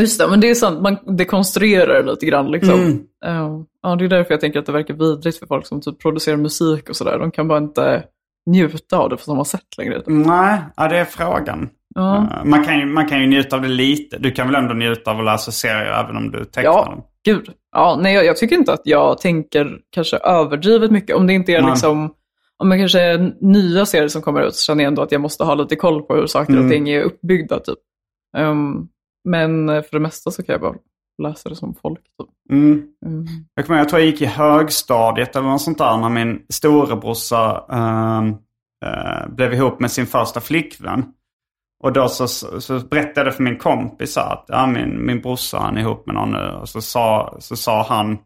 Just det, men det är sant. Man dekonstruerar lite grann. Liksom. Mm. Ja, ja, det är därför jag tänker att det verkar vidrigt för folk som typ producerar musik och sådär. De kan bara inte njuta av det på samma sätt längre. Nej, ja, det är frågan. Ja. Eh, man, kan ju, man kan ju njuta av det lite. Du kan väl ändå njuta av att läsa serier även om du tecknar Ja, dem? gud. Ja, nej, jag, jag tycker inte att jag tänker kanske överdrivet mycket. Om det inte är Nej. liksom, om det kanske är nya serier som kommer ut så känner jag ändå att jag måste ha lite koll på hur saker Mm. och ting är uppbyggda. Typ. Ehm, men för det mesta så kan jag bara läsa det som folk. Typ. Mm. Mm. Jag, kommer, ihåg, jag tror jag gick i högstadiet eller något sånt där när min storebrorsa ehm, eh, blev ihop med sin första flickvän. Och då så, så, berättade jag för min kompis att ja, min, min brorsa han är ihop med någon nu. Och så sa, så sa han,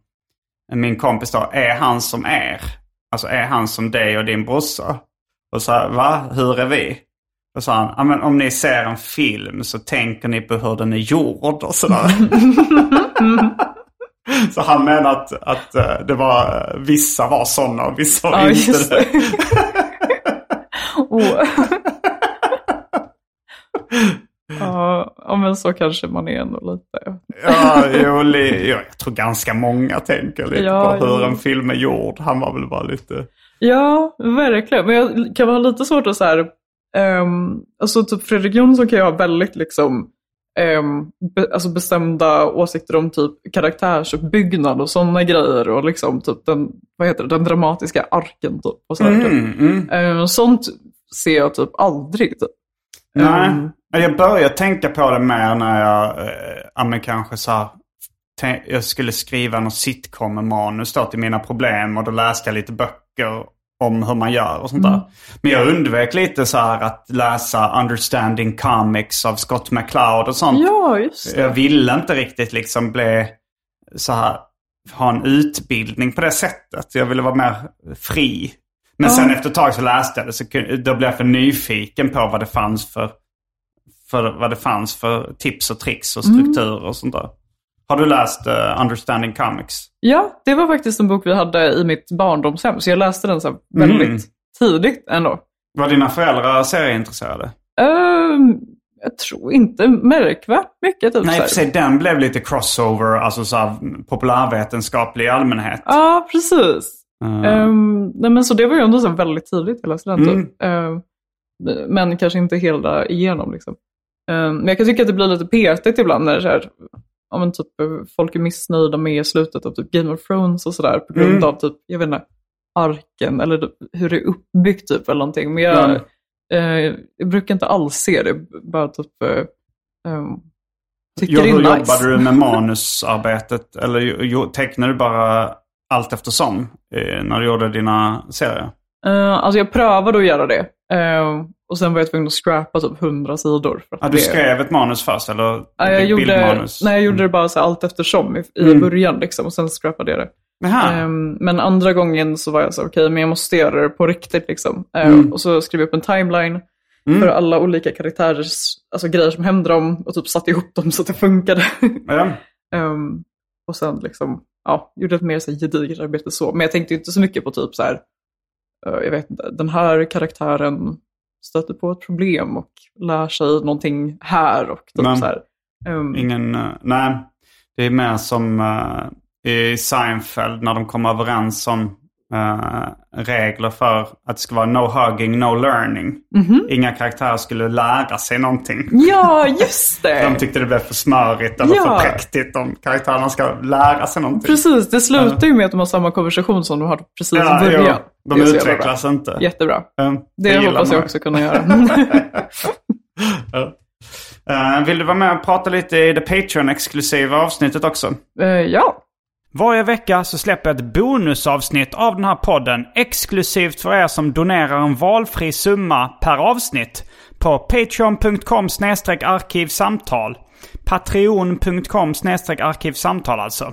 min kompis då, är han som er? Alltså är han som dig och din brorsa? Och så va? Hur är vi? Och sa han, ja, men om ni ser en film så tänker ni på hur den är gjord och sådär. Så han menar att, att eh, det var, eh, vissa var sådana och vissa var Ja, inte det. Åh. ja, ja, men så kanske man är ändå lite. Ja, jo, ja, jag tror ganska många tänker lite Ja, på hur jo. en film är gjord. Han var väl bara lite... Ja, verkligen. Men jag kan vara lite svårt att så här, ehm, alltså typ Fredrik Jonsson kan ju ha väldigt liksom, ehm, be, alltså bestämda åsikter om typ karaktärsuppbyggnad och sådana grejer och liksom typ den, vad heter det, den dramatiska arken typ. Och sådär, typ. Mm, mm. Ehm, sånt ser jag typ aldrig. Typ. Nej, jag började tänka på det mer när jag, eh, ja men kanske så här, jag skulle skriva något sitcom-manus till mina problem och då läste jag lite böcker om hur man gör och sånt där. Men jag undvek lite så här att läsa Understanding Comics av Scott McCloud och sånt. ja, just det. Jag ville inte riktigt liksom bli så här, ha en utbildning på det sättet. Jag ville vara mer fri. Men sen efter ett tag så läste jag det så då blev jag för nyfiken på vad det fanns för, för, vad det fanns för tips och tricks och strukturer och sånt där. Har du läst eh, Understanding Comics? Ja, det var faktiskt en bok vi hade i mitt barndomshem, så jag läste den så här väldigt Mm. tidigt ändå. Var dina föräldrar serieintresserade? Ehm, jag tror inte märkvärt mycket. Typ, Nej, för sig den blev lite crossover, alltså så här, populärvetenskaplig i allmänhet. Ja, precis. Mm. Ehm, nej, men så det var ju ändå så väldigt tidigt hela studenten. Mm. Ehm, men kanske inte hela igenom. Liksom. Ehm, men jag kan tycka att det blir lite petigt ibland när det är så här, men typ, folk är missnöjda med slutet av typ Game of Thrones och sådär på grund Mm. av typ, jag vet inte, arken eller typ hur det är uppbyggt typ eller någonting. Men jag, Mm. eh, jag brukar inte alls se det, bara typ eh, ehm, tycker Jo, det är nice. jobbade du med manusarbetet? Eller jo, tecknade du bara allt eftersom eh, när du gjorde dina serier? Uh, alltså jag prövade att göra det. Eh, och sen var jag tvungen att scrappa typ 100 sidor. För att Ja, du det... skrev ett manus först eller? Ja, jag gjorde, bildmanus? nej, jag gjorde Mm. det bara så här allt eftersom i, i Mm. början. Liksom, och sen scrappade jag det. Ehm, men andra gången så var jag så okej, men jag måste göra det på riktigt. Liksom. Eh, Mm. Och så skrev jag upp en timeline Mm. för alla olika karaktärers alltså, grejer som hände dem och typ satte ihop dem så att det funkade. Ja. Ehm, och sen liksom, ja, gjorde ett mer så här, gediget arbete så. Men jag tänkte inte så mycket på typ så här, eh, jag vet inte, den här karaktären stöter på ett problem och lär sig någonting här och typ Men- så här. Ehm, Ingen, eh, nej. Det är mer som eh, i Seinfeld när de kom överens om eh, regler för att det ska vara no hugging, no learning. mhm. Inga karaktärer skulle lära sig någonting. Ja, just det! De tyckte det blev för smörigt eller Ja. för präktigt om karaktärerna ska lära sig någonting. Precis, det slutar ju med att de har samma konversation som de hade precis i Ja, början. De utvecklas inte. bra. Jättebra. Mm, Det, gillar hoppas man. jag också kunna göra. Eh, vill du vara med och prata lite i det Patreon-exklusiva avsnittet också? Eh, ja, Varje vecka så släpper jag ett bonusavsnitt av den här podden exklusivt för er som donerar en valfri summa per avsnitt på patreon.com arkivsamtal. Patreon.com arkivsamtal alltså.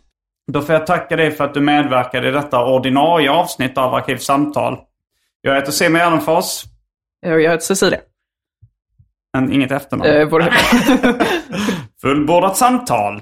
Då får jag tacka dig för att du medverkade i detta ordinarie avsnitt av Arkivsamtal. Jag heter Simon Gärdenfors. jag heter Cecilia. Men inget efternamn. Eh. Fullbordat samtal.